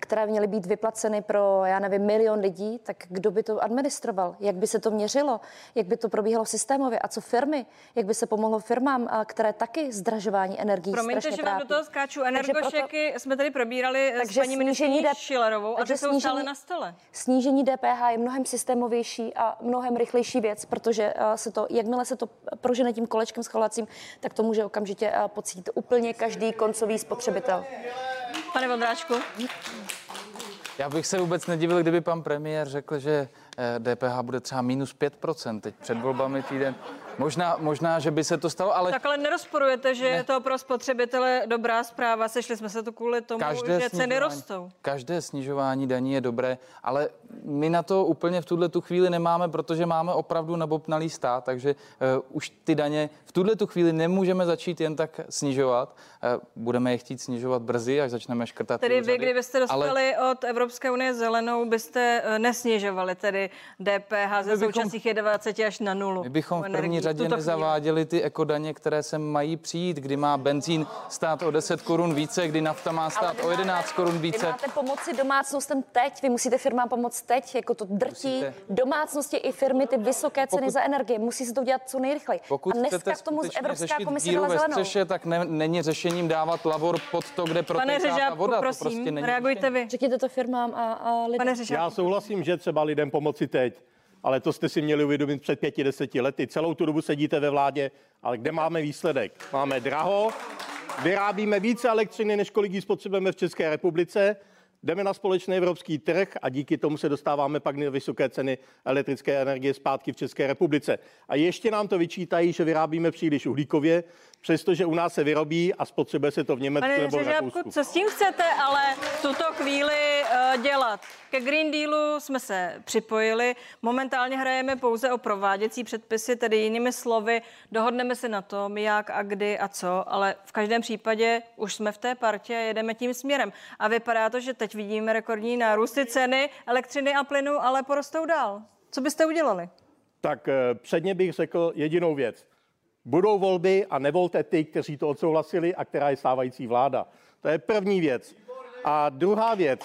Speaker 2: které měly být vyplaceny pro, já nevím, milion lidí, tak kdo by to administroval? Jak by se to měřilo? Jak by to probíhalo systémově? A co firmy? Jak by se pomohlo firmám, které taky zdražování energií
Speaker 1: Promiňte, že vám do toho skáču. Energošeky proto, jsme tady probírali takže s paní ministriní DP, Šilerovou a ty jsou stále na stole.
Speaker 2: Snížení DPH je mnohem systémovější a mnohem rychlejší věc, protože se to, jakmile se to prožene tím kolečkem schvalovacím, tak to může okamžitě pocítit úplně každý koncový spotřebitel.
Speaker 1: Pane Vondráčku.
Speaker 4: Já bych se vůbec nedivil, kdyby pan premiér řekl, že DPH eh, bude třeba minus 5% teď před volbami týden. Možná, možná, že by se to stalo, ale...
Speaker 1: Tak ale nerozporujete, že ne. je to pro spotřebitele dobrá zpráva. Sešli jsme se to kvůli tomu, každé že ceny rostou.
Speaker 4: Každé snižování daní je dobré, ale my na to úplně v tuhle tu chvíli nemáme, protože máme opravdu nabopnalý stát, takže uh, už ty daně v tuhle tu chvíli nemůžeme začít jen tak snižovat. Uh, budeme je chtít snižovat brzy, až začneme škrtat.
Speaker 1: Tedy vy, kdybyste dostali ale... od Evropské unie zelenou, byste uh, nesnižovali tedy DPH ze současných 20 až na nulu.
Speaker 4: My bychom v první řadě nezaváděli ty ekodaně, které se mají přijít, kdy má benzín stát o 10 korun více, kdy nafta má stát o 11 korun více. Vy
Speaker 2: máte pomoci domácnostem teď, vy musíte firmám pomoct teď, jako to drtí musíte. domácnosti i firmy ty vysoké ceny Pokud... za energie. Musí se to udělat co nejrychleji.
Speaker 4: Pokud
Speaker 2: A
Speaker 4: dneska k tomu Evropská komise dala zelenou. Střeše, tak ne, není řešením dávat lavor pod to, kde protéká ta voda.
Speaker 1: Prosím,
Speaker 4: to prostě
Speaker 1: není reagujte vy.
Speaker 2: Řekněte to firmám a, a lidem.
Speaker 6: Já souhlasím, že třeba lidem pomoci teď ale to jste si měli uvědomit před pěti, deseti lety. Celou tu dobu sedíte ve vládě, ale kde máme výsledek? Máme draho, vyrábíme více elektřiny, než kolik jí spotřebujeme v České republice, jdeme na společný evropský trh a díky tomu se dostáváme pak na vysoké ceny elektrické energie zpátky v České republice. A ještě nám to vyčítají, že vyrábíme příliš uhlíkově, přestože u nás se vyrobí a spotřebuje se to v Německu Pane nebo v Rakousku.
Speaker 1: Co s tím chcete ale v tuto chvíli uh, dělat? Ke Green Dealu jsme se připojili. Momentálně hrajeme pouze o prováděcí předpisy, tedy jinými slovy, dohodneme se na tom, jak a kdy a co, ale v každém případě už jsme v té partě a jedeme tím směrem. A vypadá to, že teď vidíme rekordní nárůsty ceny elektřiny a plynu, ale porostou dál. Co byste udělali?
Speaker 6: tak eh, předně bych řekl jedinou věc. Budou volby a nevolte ty, kteří to odsouhlasili a která je stávající vláda. To je první věc. A druhá věc.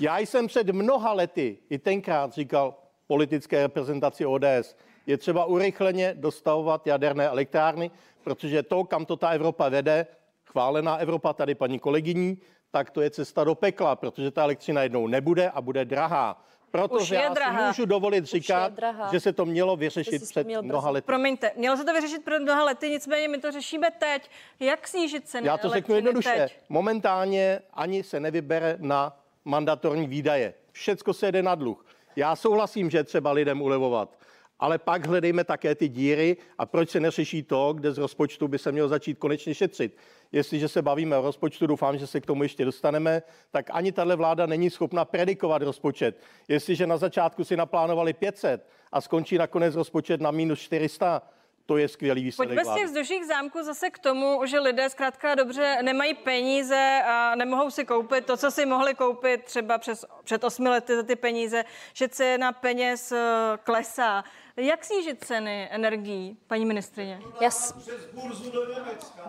Speaker 6: Já jsem před mnoha lety i tenkrát říkal politické reprezentaci ODS, je třeba urychleně dostavovat jaderné elektrárny, protože to, kam to ta Evropa vede, chválená Evropa tady paní kolegyní, tak to je cesta do pekla, protože ta elektřina jednou nebude a bude drahá. Protože já
Speaker 1: drahá.
Speaker 6: si můžu dovolit říkat, že se to mělo vyřešit před mnoha lety.
Speaker 1: Promiňte, mělo se to vyřešit před mnoha lety, nicméně my to řešíme teď. Jak snížit ceny
Speaker 6: Já to řeknu jednoduše.
Speaker 1: Teď?
Speaker 6: Momentálně ani se nevybere na mandatorní výdaje. Všecko se jede na dluh. Já souhlasím, že třeba lidem ulevovat, ale pak hledejme také ty díry a proč se neřeší to, kde z rozpočtu by se mělo začít konečně šetřit. Jestliže se bavíme o rozpočtu, doufám, že se k tomu ještě dostaneme, tak ani tahle vláda není schopna predikovat rozpočet. Jestliže na začátku si naplánovali 500 a skončí nakonec rozpočet na minus 400, to je skvělý výsledek.
Speaker 1: Pojďme z těch vzduších zámků zase k tomu, že lidé zkrátka dobře nemají peníze a nemohou si koupit to, co si mohli koupit třeba přes, před osmi lety za ty peníze, že cena peněz eh, klesá. Jak snížit ceny energií, paní ministrině?
Speaker 2: Já, s...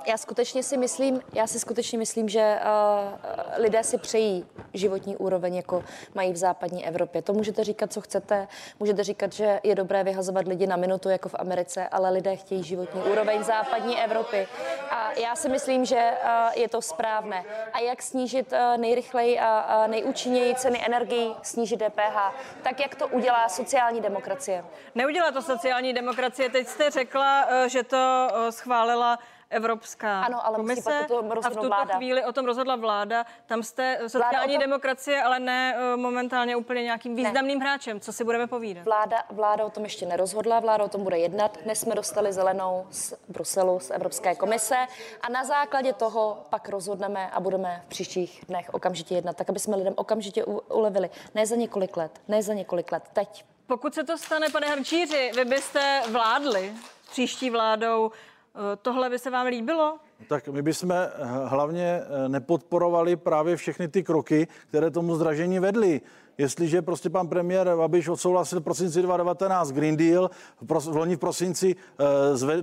Speaker 2: já skutečně si myslím, já si skutečně myslím, že uh, lidé si přejí životní úroveň, jako mají v západní Evropě. To můžete říkat, co chcete, můžete říkat, že je dobré vyhazovat lidi na minutu, jako v Americe, ale lidé chtějí životní úroveň západní Evropy. A já si myslím, že uh, je to správné. A jak snížit uh, nejrychleji a uh, nejúčinněji ceny energií, snížit DPH, tak jak to udělá sociální demokracie.
Speaker 1: Neudělá neudělá to sociální demokracie. Teď jste řekla, eh, že to eh, schválila Evropská
Speaker 2: ano, ale
Speaker 1: komise
Speaker 2: to
Speaker 1: a v tuto
Speaker 2: vláda.
Speaker 1: chvíli o tom rozhodla vláda. Tam jste sociální tom... demokracie, ale ne eh, momentálně úplně nějakým významným ne. hráčem. Co si budeme povídat?
Speaker 2: Vláda, vláda o tom ještě nerozhodla, vláda o tom bude jednat. Dnes jsme dostali zelenou z Bruselu, z Evropské komise a na základě toho pak rozhodneme a budeme v příštích dnech okamžitě jednat, tak aby jsme lidem okamžitě ulevili. Ne za několik let, ne za několik let, teď.
Speaker 1: Pokud se to stane, pane Hrčíři, vy byste vládli příští vládou, eh, tohle by se vám líbilo?
Speaker 5: Tak my bychom eh, hlavně eh, nepodporovali právě všechny ty kroky, které tomu zdražení vedly. Jestliže prostě pan premiér Babiš odsouhlasil v prosinci 2019 Green Deal, v loni v prosinci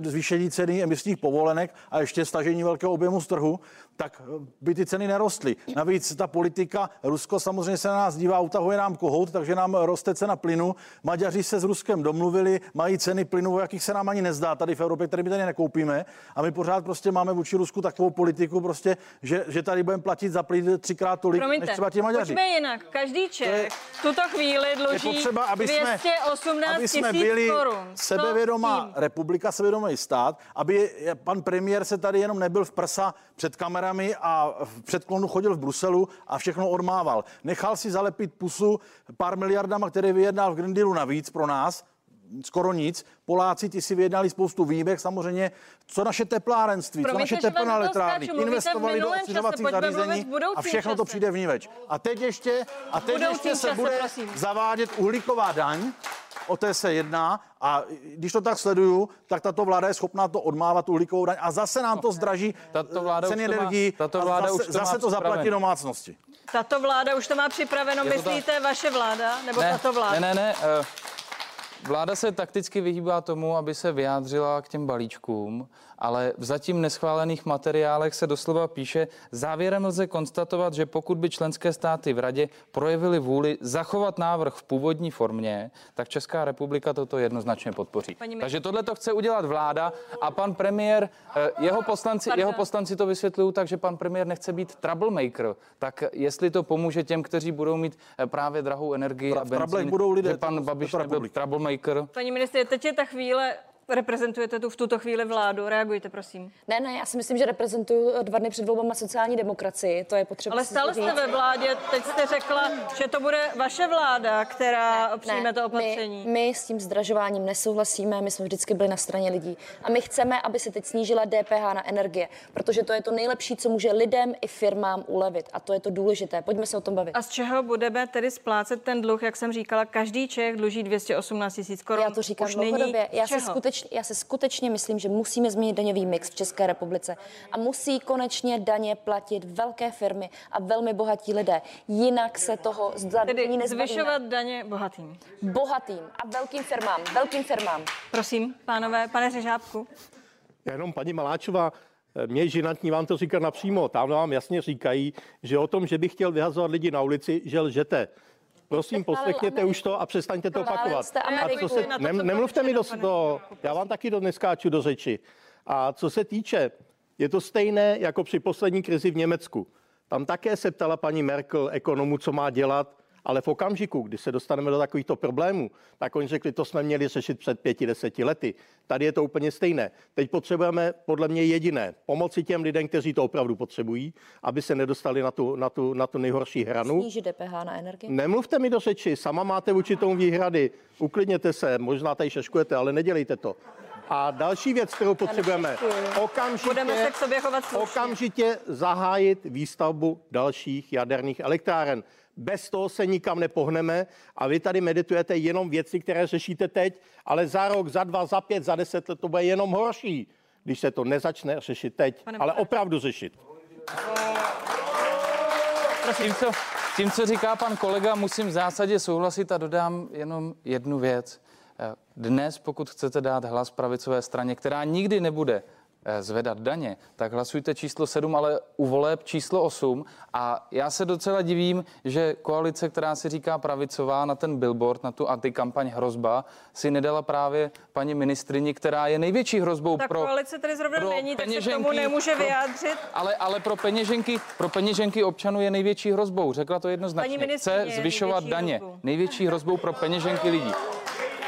Speaker 5: zvýšení ceny emisních povolenek a ještě stažení velkého objemu z trhu, tak eh, by ty ceny nerostly. Navíc ta politika, Rusko samozřejmě se na nás dívá, utahuje nám kohout, takže nám roste cena plynu. Maďaři se s Ruskem domluvili, mají ceny plynu, jakých se nám ani nezdá tady v Evropě, které my tady nekoupíme. A my pořád prostě máme vůči Rusku takovou politiku, prostě, že, že tady budeme platit za plyn třikrát tolik,
Speaker 1: Promiňte,
Speaker 5: než třeba ti Maďaři.
Speaker 1: Pojďme jinak. Každý Čech v tuto chvíli dluží je potřeba, aby 218 aby jsme byli korun.
Speaker 5: sebevědomá republika, sebevědomý stát, aby pan premiér se tady jenom nebyl v prsa před kamerami a v předklonu chodil v Bruselu a všechno odmával. Nechal si zalepit pusu pár miliardama, které vyjednal v Green Dealu navíc pro nás, skoro nic. Poláci ty si vyjednali spoustu výjimek, samozřejmě, co naše teplárenství,
Speaker 1: Promiňte,
Speaker 5: co naše teplné elektrárny, investovali do oxinovacích zařízení a všechno to přijde v níveč. A teď ještě, a teď ještě se bude prosím. zavádět uhlíková daň, o té se jedná a když to tak sleduju, tak tato vláda je schopná to odmávat uhlíkovou daň a zase nám to zdraží tato vláda ceny tato vláda a zase, už to, zase to zaplatí domácnosti.
Speaker 1: Tato vláda už to má připraveno, myslíte vaše vláda nebo
Speaker 4: ne,
Speaker 1: tato vláda?
Speaker 4: Ne, ne, ne. Uh... Vláda se takticky vyhýbá tomu, aby se vyjádřila k těm balíčkům ale v zatím neschválených materiálech se doslova píše, závěrem lze konstatovat, že pokud by členské státy v radě projevily vůli zachovat návrh v původní formě, tak Česká republika toto jednoznačně podpoří. Paní Takže tohle to chce udělat vláda a pan premiér, eh, jeho poslanci, jeho poslanci to vysvětlují tak, že pan premiér nechce být troublemaker. Tak jestli to pomůže těm, kteří budou mít eh, právě drahou energii a benzín,
Speaker 5: budou lidé,
Speaker 4: že pan Babiš nebyl troublemaker.
Speaker 1: Paní ministře, teď je ta chvíle, reprezentujete tu v tuto chvíli vládu. Reagujte, prosím.
Speaker 2: Ne, ne, já si myslím, že reprezentuju dva dny před volbama sociální demokracii. To je potřeba.
Speaker 1: Ale stále jste ve vládě, teď jste řekla, že to bude vaše vláda, která ne, přijme ne, to opatření.
Speaker 2: My, my s tím zdražováním nesouhlasíme, my jsme vždycky byli na straně lidí. A my chceme, aby se teď snížila DPH na energie, protože to je to nejlepší, co může lidem i firmám ulevit. A to je to důležité. Pojďme se o tom bavit.
Speaker 1: A z čeho budeme tedy splácet ten dluh, jak jsem říkala, každý Čech dluží 218 tisíc korun.
Speaker 2: Já to říkám dlouhodobě. Já se skutečně skutečně, já si skutečně myslím, že musíme změnit daňový mix v České republice a musí konečně daně platit velké firmy a velmi bohatí lidé. Jinak se toho
Speaker 1: Tedy zvyšovat daně bohatým.
Speaker 2: Bohatým a velkým firmám, velkým firmám.
Speaker 1: Prosím, pánové, pane Řežábku.
Speaker 6: Jenom paní Maláčová, mě je žinantní vám to říkat napřímo. Tam vám jasně říkají, že o tom, že bych chtěl vyhazovat lidi na ulici, že lžete. Prosím, poslechněte už to a přestaňte to opakovat. A co se, ne, nemluvte mi do toho, já vám taky do neskáču do řeči. A co se týče, je to stejné jako při poslední krizi v Německu. Tam také se ptala paní Merkel ekonomu, co má dělat ale v okamžiku, kdy se dostaneme do takovýchto problémů, tak oni řekli, to jsme měli řešit před pěti, deseti lety. Tady je to úplně stejné. Teď potřebujeme podle mě jediné, pomoci těm lidem, kteří to opravdu potřebují, aby se nedostali na tu, na tu, na tu nejhorší hranu.
Speaker 2: Snížit DPH na energii?
Speaker 6: Nemluvte mi do řeči, sama máte určitou výhrady, uklidněte se, možná tady šeškujete, ale nedělejte to. A další věc, kterou potřebujeme, okamžitě,
Speaker 1: Budeme se k sobě chovat
Speaker 6: okamžitě zahájit výstavbu dalších jaderných elektráren. Bez toho se nikam nepohneme a vy tady meditujete jenom věci, které řešíte teď, ale za rok, za dva, za pět, za deset let to bude jenom horší, když se to nezačne řešit teď, Pane ale opravdu řešit.
Speaker 4: Tím co, tím, co říká pan kolega, musím v zásadě souhlasit a dodám jenom jednu věc. Dnes, pokud chcete dát hlas pravicové straně, která nikdy nebude zvedat daně, tak hlasujte číslo 7, ale u voleb číslo 8. A já se docela divím, že koalice, která si říká pravicová na ten billboard, na tu antikampaň hrozba, si nedala právě paní ministrini, která je největší hrozbou
Speaker 1: tak
Speaker 4: pro.
Speaker 1: koalice tady zrovna pro není, tak se tomu nemůže pro, vyjádřit.
Speaker 4: Ale, ale pro peněženky, pro peněženky občanů je největší hrozbou. Řekla to jednoznačně. Chce zvyšovat daně. Hrozbou. Největší hrozbou pro peněženky lidí.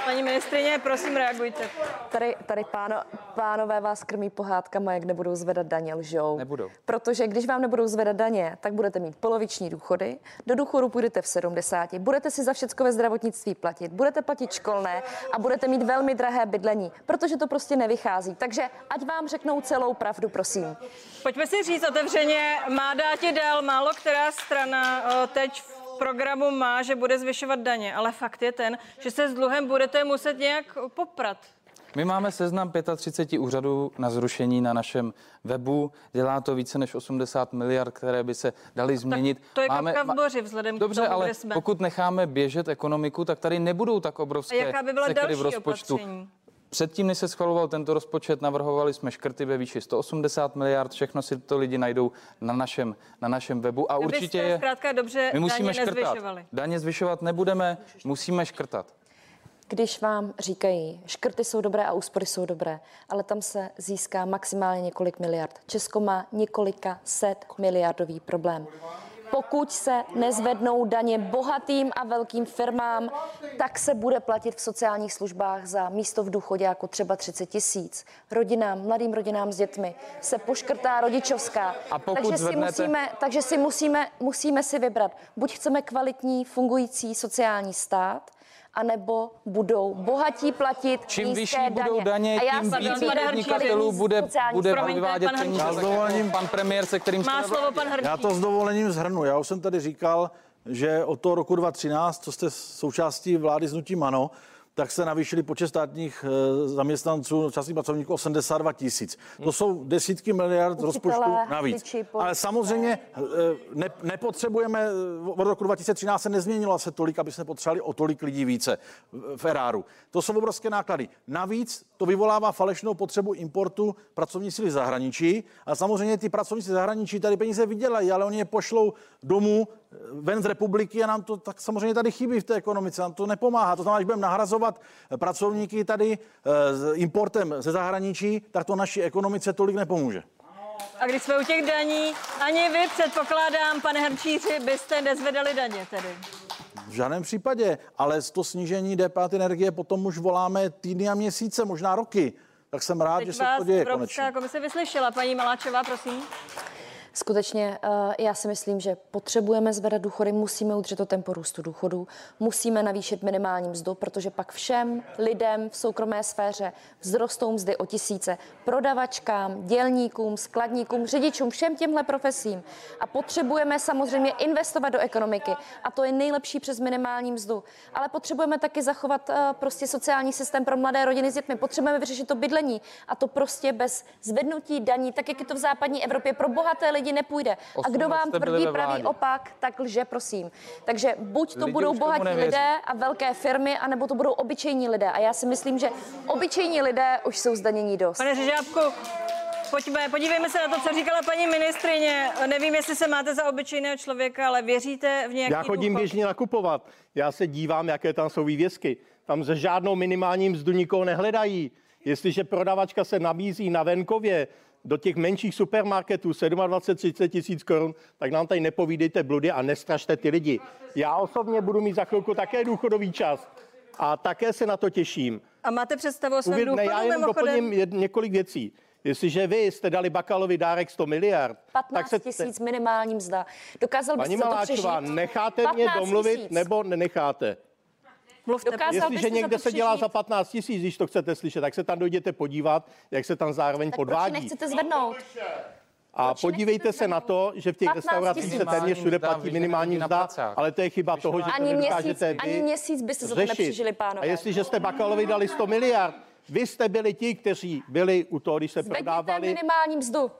Speaker 1: Paní ministrině, prosím, reagujte.
Speaker 2: Tady, tady páno, pánové vás krmí pohádkama, jak nebudou zvedat daně, lžou.
Speaker 4: Nebudou.
Speaker 2: Protože když vám nebudou zvedat daně, tak budete mít poloviční důchody, do důchodu půjdete v 70, budete si za všecko ve zdravotnictví platit, budete platit školné a budete mít velmi drahé bydlení, protože to prostě nevychází. Takže ať vám řeknou celou pravdu, prosím.
Speaker 1: Pojďme si říct otevřeně, má dáti dál málo která strana eh, teď v programu má, že bude zvyšovat daně, ale fakt je ten, že se s dluhem budete muset nějak poprat.
Speaker 4: My máme seznam 35 úřadů na zrušení na našem webu. Dělá to více než 80 miliard, které by se daly změnit.
Speaker 1: Tak to je
Speaker 4: máme,
Speaker 1: kapka v boři vzhledem
Speaker 4: Dobře,
Speaker 1: k tomu,
Speaker 4: ale
Speaker 1: kde jsme.
Speaker 4: pokud necháme běžet ekonomiku, tak tady nebudou tak obrovské
Speaker 1: A jaká by byla další v rozpočtu. Opatření?
Speaker 4: Předtím, než se schvaloval tento rozpočet, navrhovali jsme škrty ve výši 180 miliard. Všechno si to lidi najdou na našem, na našem webu. A určitě je,
Speaker 1: dobře
Speaker 4: my musíme
Speaker 1: daně
Speaker 4: škrtat.
Speaker 1: Nezvyšovali.
Speaker 4: Daně zvyšovat nebudeme, musíme škrtat.
Speaker 2: Když vám říkají, škrty jsou dobré a úspory jsou dobré, ale tam se získá maximálně několik miliard. Česko má několika set miliardový problém pokud se nezvednou daně bohatým a velkým firmám, tak se bude platit v sociálních službách za místo v důchodě jako třeba 30 tisíc. Rodinám, mladým rodinám s dětmi se poškrtá rodičovská.
Speaker 4: A pokud
Speaker 2: takže
Speaker 4: zvednete...
Speaker 2: si, musíme, takže si musíme, musíme si vybrat. Buď chceme kvalitní, fungující sociální stát, anebo budou bohatí platit
Speaker 4: Čím vyšší
Speaker 2: daně.
Speaker 4: budou daně,
Speaker 2: a já
Speaker 4: tím více podnikatelů bude, bude vyvádět peníze.
Speaker 5: Dovolením,
Speaker 4: pan premiér, se kterým
Speaker 1: Má slovo pan Hrdík.
Speaker 5: Já to s dovolením zhrnu. Já už jsem tady říkal, že od toho roku 2013, co jste součástí vlády s Nutím Ano, tak se navýšili počet státních eh, zaměstnanců, časných pracovníků 82 tisíc. To jsou desítky miliard
Speaker 2: Učitelé,
Speaker 5: rozpočtu navíc.
Speaker 2: hasiči,
Speaker 5: Ale samozřejmě eh, ne, nepotřebujeme, eh, od roku 2013 se nezměnilo se tolik, aby jsme potřebovali o tolik lidí více v eráru. To jsou obrovské náklady. Navíc to vyvolává falešnou potřebu importu pracovní síly zahraničí a samozřejmě ty pracovníci zahraničí tady peníze vydělají, ale oni je pošlou domů ven z republiky a nám to tak samozřejmě tady chybí v té ekonomice, nám to nepomáhá. To znamená, že budeme nahrazovat pracovníky tady s importem ze zahraničí, tak to naší ekonomice tolik nepomůže.
Speaker 1: A když jsme u těch daní, ani vy předpokládám, pane Herčíři, byste nezvedali daně tedy.
Speaker 5: V žádném případě, ale to snížení DPH energie potom už voláme týdny a měsíce, možná roky. Tak jsem rád,
Speaker 1: Teď
Speaker 5: že se to děje
Speaker 1: Evropská
Speaker 5: konečně.
Speaker 1: komise vyslyšela. Paní Maláčová, prosím.
Speaker 2: Skutečně eh, já si myslím, že potřebujeme zvedat důchody, musíme udržet to tempo růstu důchodů, musíme navýšit minimální mzdu, protože pak všem lidem v soukromé sféře vzrostou mzdy o tisíce. Prodavačkám, dělníkům, skladníkům, řidičům, všem těmhle profesím. A potřebujeme samozřejmě investovat do ekonomiky. A to je nejlepší přes minimální mzdu. Ale potřebujeme taky zachovat uh, prostě sociální systém pro mladé rodiny s dětmi. Potřebujeme vyřešit to bydlení. A to prostě bez zvednutí daní, tak jak je to v západní Evropě, pro bohaté lidi nepůjde. A kdo vám tvrdí pravý opak, tak lže, prosím. Takže buď to lidi budou bohatí lidé a velké firmy, anebo to budou obyčejní lidé. A já si myslím, že obyčejní lidé už jsou zdanění dost.
Speaker 1: Pane Řežábku, pojďme, podívejme se na to, co říkala paní ministrině. Nevím, jestli se máte za obyčejného člověka, ale věříte v nějaký
Speaker 6: Já chodím
Speaker 1: důchod?
Speaker 6: běžně nakupovat. Já se dívám, jaké tam jsou vývězky. Tam ze žádnou minimální mzdu nikoho nehledají. Jestliže prodavačka se nabízí na venkově do těch menších supermarketů 27-30 tisíc korun, tak nám tady nepovídejte bludy a nestrašte ty lidi. Já osobně budu mít za chvilku také důchodový čas a také se na to těším.
Speaker 1: A máte představu o svém
Speaker 6: Uvěd,
Speaker 1: důchodu?
Speaker 6: já jenom
Speaker 1: mimochodem?
Speaker 6: doplním jed, několik věcí. Jestliže vy jste dali Bakalovi dárek 100 miliard,
Speaker 2: 15
Speaker 6: tak se...
Speaker 2: tisíc minimální mzda. Dokázal byste to
Speaker 6: Maláčová,
Speaker 2: přežít?
Speaker 6: necháte mě
Speaker 2: 15
Speaker 6: domluvit
Speaker 2: tisíc.
Speaker 6: nebo nenecháte?
Speaker 1: Mluvte.
Speaker 2: Dokázal
Speaker 6: Jestliže
Speaker 2: byste
Speaker 6: někde
Speaker 2: za
Speaker 6: se dělá za 15 tisíc, když to chcete slyšet, tak se tam dojděte podívat, jak se tam zároveň
Speaker 2: Tak proč ji
Speaker 6: podvádí.
Speaker 2: nechcete zvednout?
Speaker 6: A
Speaker 2: proč
Speaker 6: podívejte se na to, že v těch
Speaker 2: 15
Speaker 6: restauracích se téměř všude platí minimální mzda, ale to je chyba toho, že to
Speaker 2: Ani měsíc, ani měsíc byste se to nepřežili, pánové.
Speaker 6: A jestliže jste Bakalovi dali 100 miliard, vy jste byli ti, kteří byli u toho, když se
Speaker 2: Zvedněte
Speaker 6: prodávali,
Speaker 2: minimální mzdu.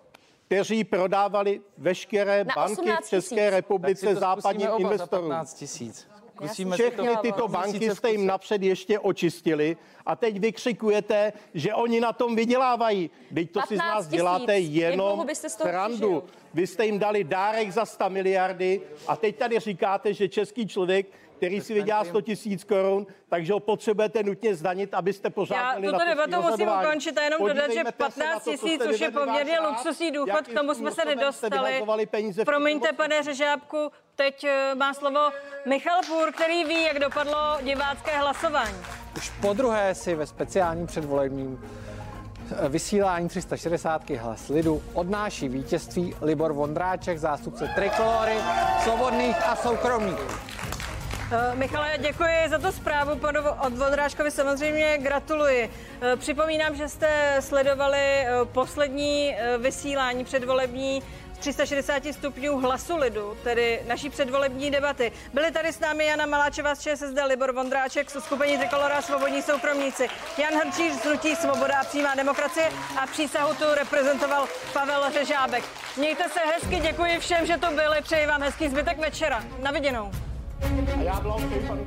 Speaker 6: kteří prodávali veškeré banky
Speaker 2: 18
Speaker 6: v České
Speaker 2: 000.
Speaker 6: republice západním investorům.
Speaker 4: za 15 tisíc. Zkusíme
Speaker 6: Všechny tyto banky jste jim napřed ještě očistili a teď vykřikujete, že oni na tom vydělávají. Teď to si z
Speaker 2: 15
Speaker 6: nás
Speaker 2: 000.
Speaker 6: děláte jenom srandu.
Speaker 2: přežil.
Speaker 6: Vy jste jim dali dárek za 100 miliardy a teď tady říkáte, že český člověk, který si vydělá 100 tisíc korun, takže ho potřebujete nutně zdanit, abyste pořád
Speaker 1: Já tuto
Speaker 6: na to
Speaker 1: debatu musím ukončit a jenom dodat, že
Speaker 6: Podívejte se na
Speaker 1: 15
Speaker 6: to, co
Speaker 1: tisíc už je poměrně luxusní důchod, k tomu jsme se nedostali. Promiňte, pane Řežábku, teď eh, má slovo Michal Půr, který ví, jak dopadlo divácké hlasování.
Speaker 3: Už po druhé si ve speciálním předvolebním eh, vysílání 360 hlas lidu odnáší vítězství Libor Vondráček, zástupce Trikolory, svobodných a soukromých.
Speaker 1: Uh, Michale, děkuji za tu zprávu. Panu od Vodrážkovi samozřejmě gratuluji. Uh, Připomínám, že jste sledovali uh, poslední vysílání předvolební 360 stupňů hlasu lidu, tedy naší předvolební debaty. Byli tady s námi Jana Maláčová z ČSSD, Libor Vondráček z uskupení Trikolora Svobodní soukromníci, Jan Hrčíř z Hnutí Svoboda a přímá demokracie a přísahu tu reprezentoval Pavel Řežábek. Mějte se hezky, děkuji všem, že tu byli, přeji vám hezký zbytek večera. Na viděnou.
Speaker 6: A já blahopřeji panu